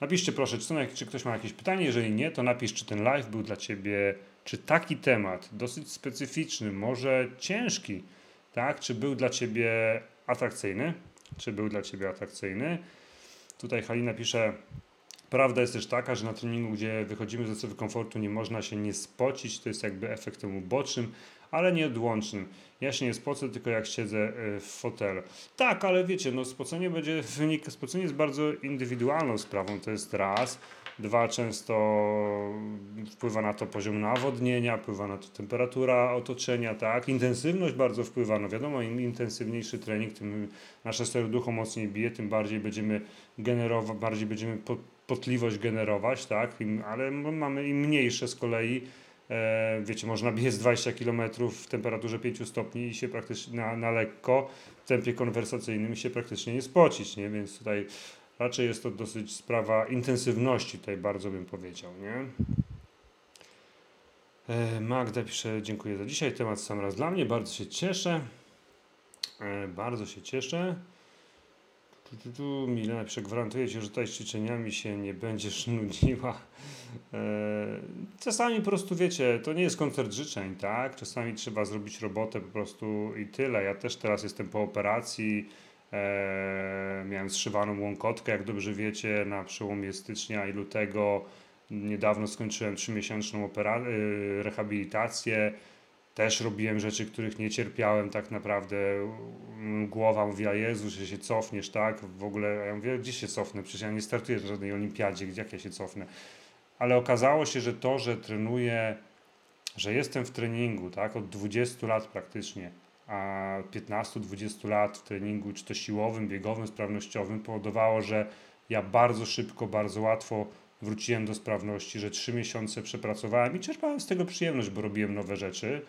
Napiszcie proszę, czy, są, czy ktoś ma jakieś pytanie. Jeżeli nie, to napisz, czy ten live był dla Ciebie, czy taki temat, dosyć specyficzny, może ciężki, tak? Czy był dla Ciebie atrakcyjny? Czy był dla Ciebie atrakcyjny? Tutaj Halina pisze, Prawda jest też taka, że na treningu, gdzie wychodzimy ze strefy komfortu, nie można się nie spocić, to jest jakby efektem ubocznym, ale nieodłącznym. Ja się nie spocę, tylko jak siedzę e, w fotelu. Tak, ale wiecie, no spocenie będzie wynik, spocenie jest bardzo indywidualną sprawą, to jest raz. Dwa, często wpływa na to poziom nawodnienia, wpływa na to temperatura otoczenia, tak. Intensywność bardzo wpływa, no wiadomo, im intensywniejszy trening, tym nasze serducho mocniej bije, tym bardziej będziemy generować, bardziej będziemy potliwość generować, tak, ale mamy im mniejsze z kolei, e, wiecie, można biec 20 km w temperaturze 5 stopni i się praktycznie na, na lekko, w tempie konwersacyjnym się praktycznie nie spocić, nie, więc tutaj raczej jest to dosyć sprawa intensywności, tutaj bardzo bym powiedział, nie. E, Magda pisze, dziękuję za dzisiaj, temat sam raz dla mnie, bardzo się cieszę, e, bardzo się cieszę. Tu, tu, tu, Milena przegwarantuje Ci, że tutaj z ćwiczeniami się nie będziesz nudziła. E, czasami po prostu wiecie, to nie jest koncert życzeń, tak? Czasami trzeba zrobić robotę po prostu i tyle. Ja też teraz jestem po operacji. E, miałem zszywaną łąkotkę, jak dobrze wiecie, na przełomie stycznia i lutego. Niedawno skończyłem trzymiesięczną opera- e, rehabilitację też robiłem rzeczy, których nie cierpiałem tak naprawdę. Głowa mówiła, Jezu, że się cofniesz, tak? W ogóle, ja mówię, gdzie się cofnę? Przecież ja nie startuję w żadnej olimpiadzie, gdzie jak ja się cofnę? Ale okazało się, że to, że trenuję, że jestem w treningu, tak? Od 20 lat praktycznie, a 15-20 lat w treningu, czy to siłowym, biegowym, sprawnościowym, powodowało, że ja bardzo szybko, bardzo łatwo wróciłem do sprawności, że 3 miesiące przepracowałem i czerpałem z tego przyjemność, bo robiłem nowe rzeczy.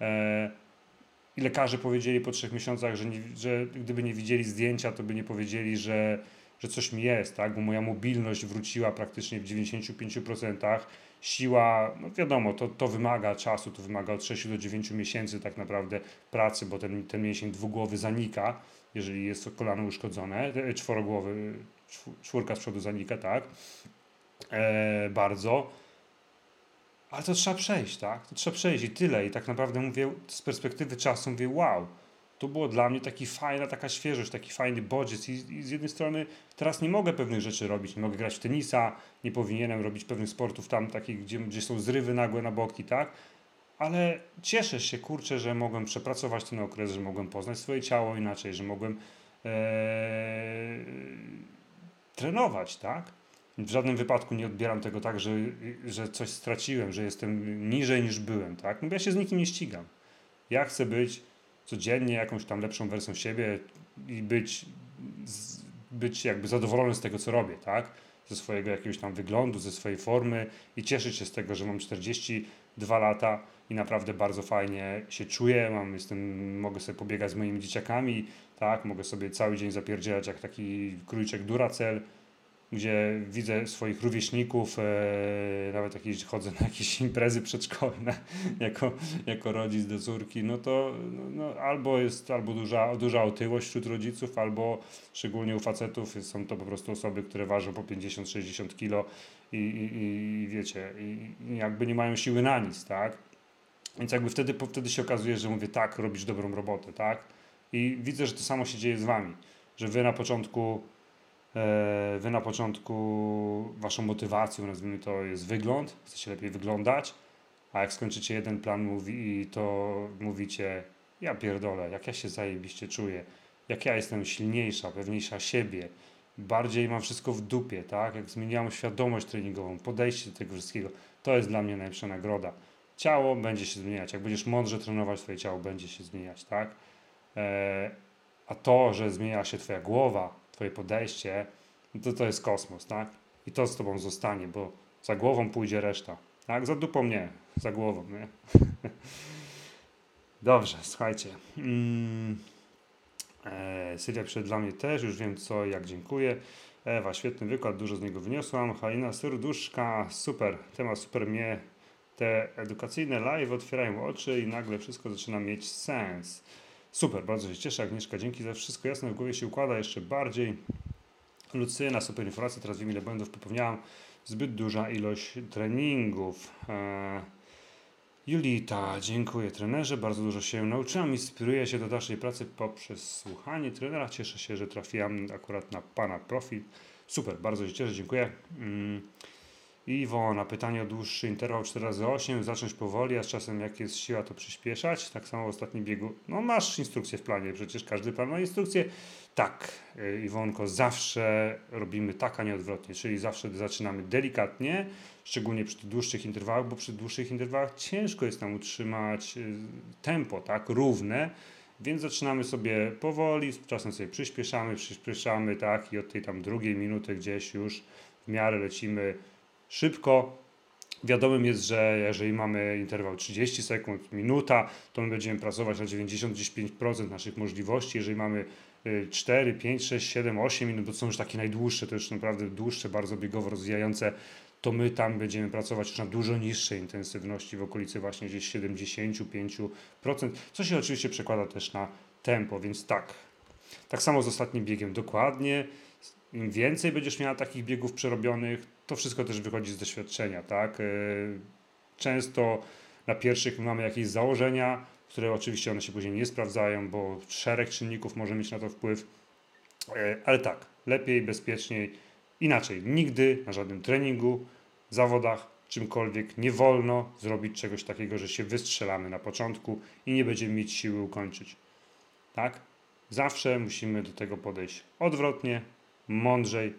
E, I lekarze powiedzieli po trzech miesiącach, że, nie, że gdyby nie widzieli zdjęcia, to by nie powiedzieli, że, że coś mi jest, tak? Bo moja mobilność wróciła praktycznie w 95%. Siła, no wiadomo, to, to wymaga czasu, to wymaga od 6 do 9 miesięcy tak naprawdę pracy, bo ten, ten mięsień dwugłowy zanika, jeżeli jest kolano uszkodzone, e, czworogłowy, czw- czwórka z przodu zanika, tak? E, bardzo. Ale to trzeba przejść, tak? To trzeba przejść i tyle. I tak naprawdę mówię, z perspektywy czasu mówię, wow, to było dla mnie taki fajna, taka świeżość, taki fajny bodziec. I, I z jednej strony teraz nie mogę pewnych rzeczy robić, nie mogę grać w tenisa, nie powinienem robić pewnych sportów tam takich, gdzie, gdzie są zrywy nagłe na boki, tak? Ale cieszę się, kurczę, że mogłem przepracować ten okres, że mogłem poznać swoje ciało inaczej, że mogłem e, trenować, tak? W żadnym wypadku nie odbieram tego tak, że, że coś straciłem, że jestem niżej niż byłem, tak? No bo ja się z nikim nie ścigam. Ja chcę być codziennie jakąś tam lepszą wersją siebie i być, być jakby zadowolony z tego, co robię, tak? Ze swojego jakiegoś tam wyglądu, ze swojej formy i cieszyć się z tego, że mam 42 lata i naprawdę bardzo fajnie się czuję, mam, jestem, mogę sobie pobiegać z moimi dzieciakami, tak? Mogę sobie cały dzień zapierdzielać jak taki króliczek Duracell, gdzie widzę swoich rówieśników, e, nawet jakieś, chodzę na jakieś imprezy przedszkolne jako, jako rodzic do córki, no to no, no, albo jest albo duża, duża otyłość wśród rodziców, albo szczególnie u facetów są to po prostu osoby, które ważą po 50-60 kilo i, i, i wiecie, i, jakby nie mają siły na nic, tak? Więc jakby wtedy, wtedy się okazuje, że mówię tak, robisz dobrą robotę, tak? I widzę, że to samo się dzieje z wami, że wy na początku wy na początku waszą motywacją, nazwijmy to, jest wygląd, chcecie lepiej wyglądać, a jak skończycie jeden plan mówi, to mówicie, ja pierdolę, jak ja się zajebiście czuję, jak ja jestem silniejsza, pewniejsza siebie, bardziej mam wszystko w dupie, tak? Jak zmieniam świadomość treningową, podejście do tego wszystkiego, to jest dla mnie najlepsza nagroda. Ciało będzie się zmieniać, jak będziesz mądrze trenować, twoje ciało będzie się zmieniać, tak? E, a to, że zmienia się twoja głowa, twoje podejście, no to to jest kosmos, tak? I to z tobą zostanie, bo za głową pójdzie reszta. Tak? Za dupą nie, za głową, nie? Dobrze, słuchajcie. Mm. E, Sylwia przed dla mnie też, już wiem co jak dziękuję. Ewa, świetny wykład, dużo z niego wyniosłam. Halina Serduszka, super, temat super mnie. Te edukacyjne live otwierają oczy i nagle wszystko zaczyna mieć sens. Super, bardzo się cieszę. Agnieszka, dzięki za wszystko. Jasne w głowie się układa jeszcze bardziej. Lucyna, super informacja. Teraz wiem ile błędów popełniałam. Zbyt duża ilość treningów. Eee, Julita, dziękuję trenerze. Bardzo dużo się nauczyłam. Inspiruję się do dalszej pracy poprzez słuchanie trenera. Cieszę się, że trafiłam akurat na Pana profil. Super, bardzo się cieszę. Dziękuję. Mm. Iwona, pytanie o dłuższy interwał 4x8, zacząć powoli, a z czasem jak jest siła, to przyspieszać. Tak samo w ostatnim biegu. No masz instrukcję w planie, przecież każdy plan ma instrukcję. Tak, y, Iwonko, zawsze robimy tak, a nie odwrotnie, czyli zawsze zaczynamy delikatnie, szczególnie przy dłuższych interwałach, bo przy dłuższych interwałach ciężko jest nam utrzymać y, tempo, tak, równe, więc zaczynamy sobie powoli, czasem sobie przyspieszamy, przyspieszamy, tak, i od tej tam drugiej minuty gdzieś już w miarę lecimy szybko. Wiadomym jest, że jeżeli mamy interwał 30 sekund, minuta, to my będziemy pracować na 95% naszych możliwości. Jeżeli mamy 4, 5, 6, 7, 8 minut, to są już takie najdłuższe, to już naprawdę dłuższe, bardzo biegowo rozwijające, to my tam będziemy pracować już na dużo niższej intensywności, w okolicy właśnie gdzieś 75%, co się oczywiście przekłada też na tempo, więc tak. Tak samo z ostatnim biegiem, dokładnie. Im więcej będziesz miała takich biegów przerobionych, to wszystko też wychodzi z doświadczenia, tak? E, często na pierwszych mamy jakieś założenia, które oczywiście one się później nie sprawdzają, bo szereg czynników może mieć na to wpływ. E, ale tak, lepiej, bezpieczniej, inaczej. Nigdy na żadnym treningu, zawodach, czymkolwiek nie wolno zrobić czegoś takiego, że się wystrzelamy na początku i nie będziemy mieć siły ukończyć. Tak? Zawsze musimy do tego podejść odwrotnie, mądrzej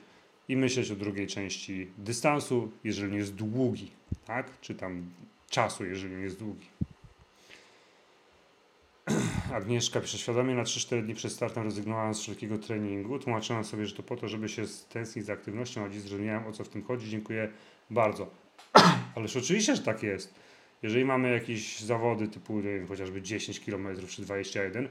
i myśleć o drugiej części dystansu, jeżeli nie jest długi, tak? Czy tam czasu, jeżeli nie jest długi. Agnieszka pisze, świadomie na 3-4 dni przed startem rezygnowałam z wszelkiego treningu. Tłumaczyłam sobie, że to po to, żeby się stęsknić za aktywnością, a dziś zrozumiałem, o co w tym chodzi. Dziękuję bardzo. Ależ oczywiście, że tak jest. Jeżeli mamy jakieś zawody typu wiem, chociażby 10 km czy 21,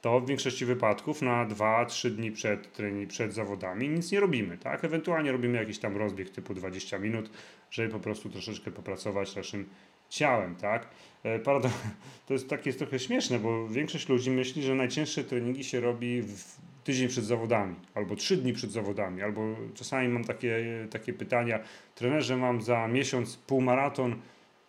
to w większości wypadków na 2-3 dni przed, przed zawodami nic nie robimy, tak? Ewentualnie robimy jakiś tam rozbieg typu 20 minut, żeby po prostu troszeczkę popracować naszym ciałem, tak? E, parado- To jest takie jest trochę śmieszne, bo większość ludzi myśli, że najcięższe treningi się robi w tydzień przed zawodami, albo trzy dni przed zawodami, albo czasami mam takie, takie pytania, trenerze mam za miesiąc półmaraton,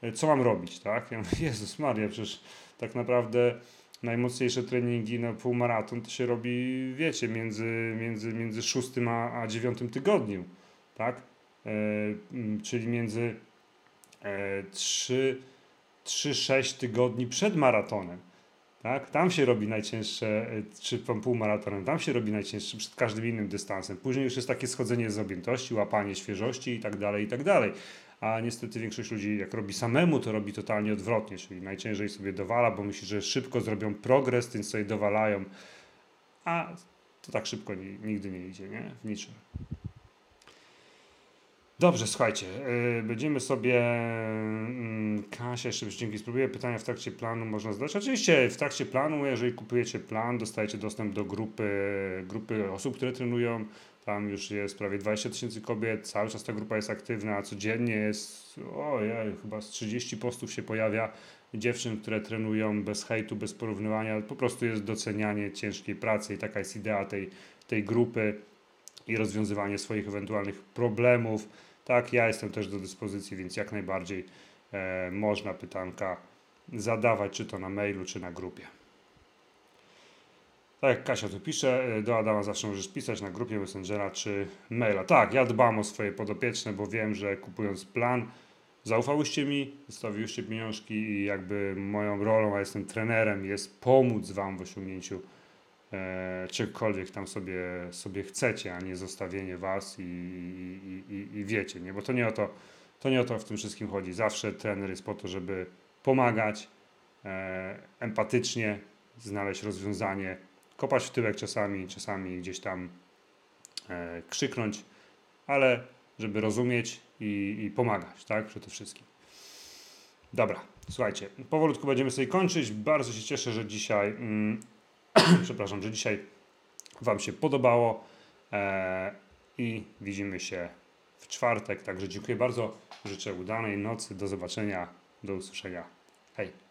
e, co mam robić, tak? Ja mówię, Jezus Maria, przecież tak naprawdę najmocniejsze treningi na półmaraton to się robi, wiecie, między, między, między szóstym a, a dziewiątym tygodniu, tak? E, m, czyli między e, 3, 3-6 tygodni przed maratonem. Tak? Tam się robi najcięższe, e, czy półmaratonem, tam się robi najcięższe przed każdym innym dystansem. Później już jest takie schodzenie z objętości, łapanie świeżości i tak dalej, i tak dalej. A niestety większość ludzi, jak robi samemu, to robi totalnie odwrotnie, czyli najciężej sobie dowala, bo myśli, że szybko zrobią progres, więc sobie dowalają, a to tak szybko ni- nigdy nie idzie, nie? W niczym. Dobrze, słuchajcie, yy, będziemy sobie. Yy, Kasia, jeszcze dzięki spróbuję. Pytania w trakcie planu można zadać. Oczywiście w trakcie planu, jeżeli kupujecie plan, dostajecie dostęp do grupy, grupy osób, które trenują. Tam już jest prawie 20 tysięcy kobiet, cały czas ta grupa jest aktywna, codziennie jest, ojej, chyba z 30 postów się pojawia dziewczyn, które trenują bez hejtu, bez porównywania. Po prostu jest docenianie ciężkiej pracy i taka jest idea tej, tej grupy i rozwiązywanie swoich ewentualnych problemów. Tak, ja jestem też do dyspozycji, więc jak najbardziej e, można pytanka zadawać, czy to na mailu, czy na grupie. Tak jak Kasia tu pisze, e, do Adama zawsze możesz pisać na grupie Messengera czy maila. Tak, ja dbam o swoje podopieczne, bo wiem, że kupując plan, zaufałyście mi, zostawiłyście pieniążki i jakby moją rolą, a jestem trenerem, jest pomóc Wam w osiągnięciu e, czegokolwiek tam sobie, sobie chcecie, a nie zostawienie Was i, i, i, i wiecie, nie? Bo to nie o to, to nie o to w tym wszystkim chodzi. Zawsze trener jest po to, żeby pomagać, e, empatycznie znaleźć rozwiązanie, kopać w tyłek czasami, czasami gdzieś tam e, krzyknąć, ale żeby rozumieć i, i pomagać, tak? Przede wszystkim. Dobra, słuchajcie, powolutku będziemy sobie kończyć. Bardzo się cieszę, że dzisiaj, mm, przepraszam, że dzisiaj Wam się podobało e, i widzimy się w czwartek. Także dziękuję bardzo. Życzę udanej nocy. Do zobaczenia. Do usłyszenia. Hej.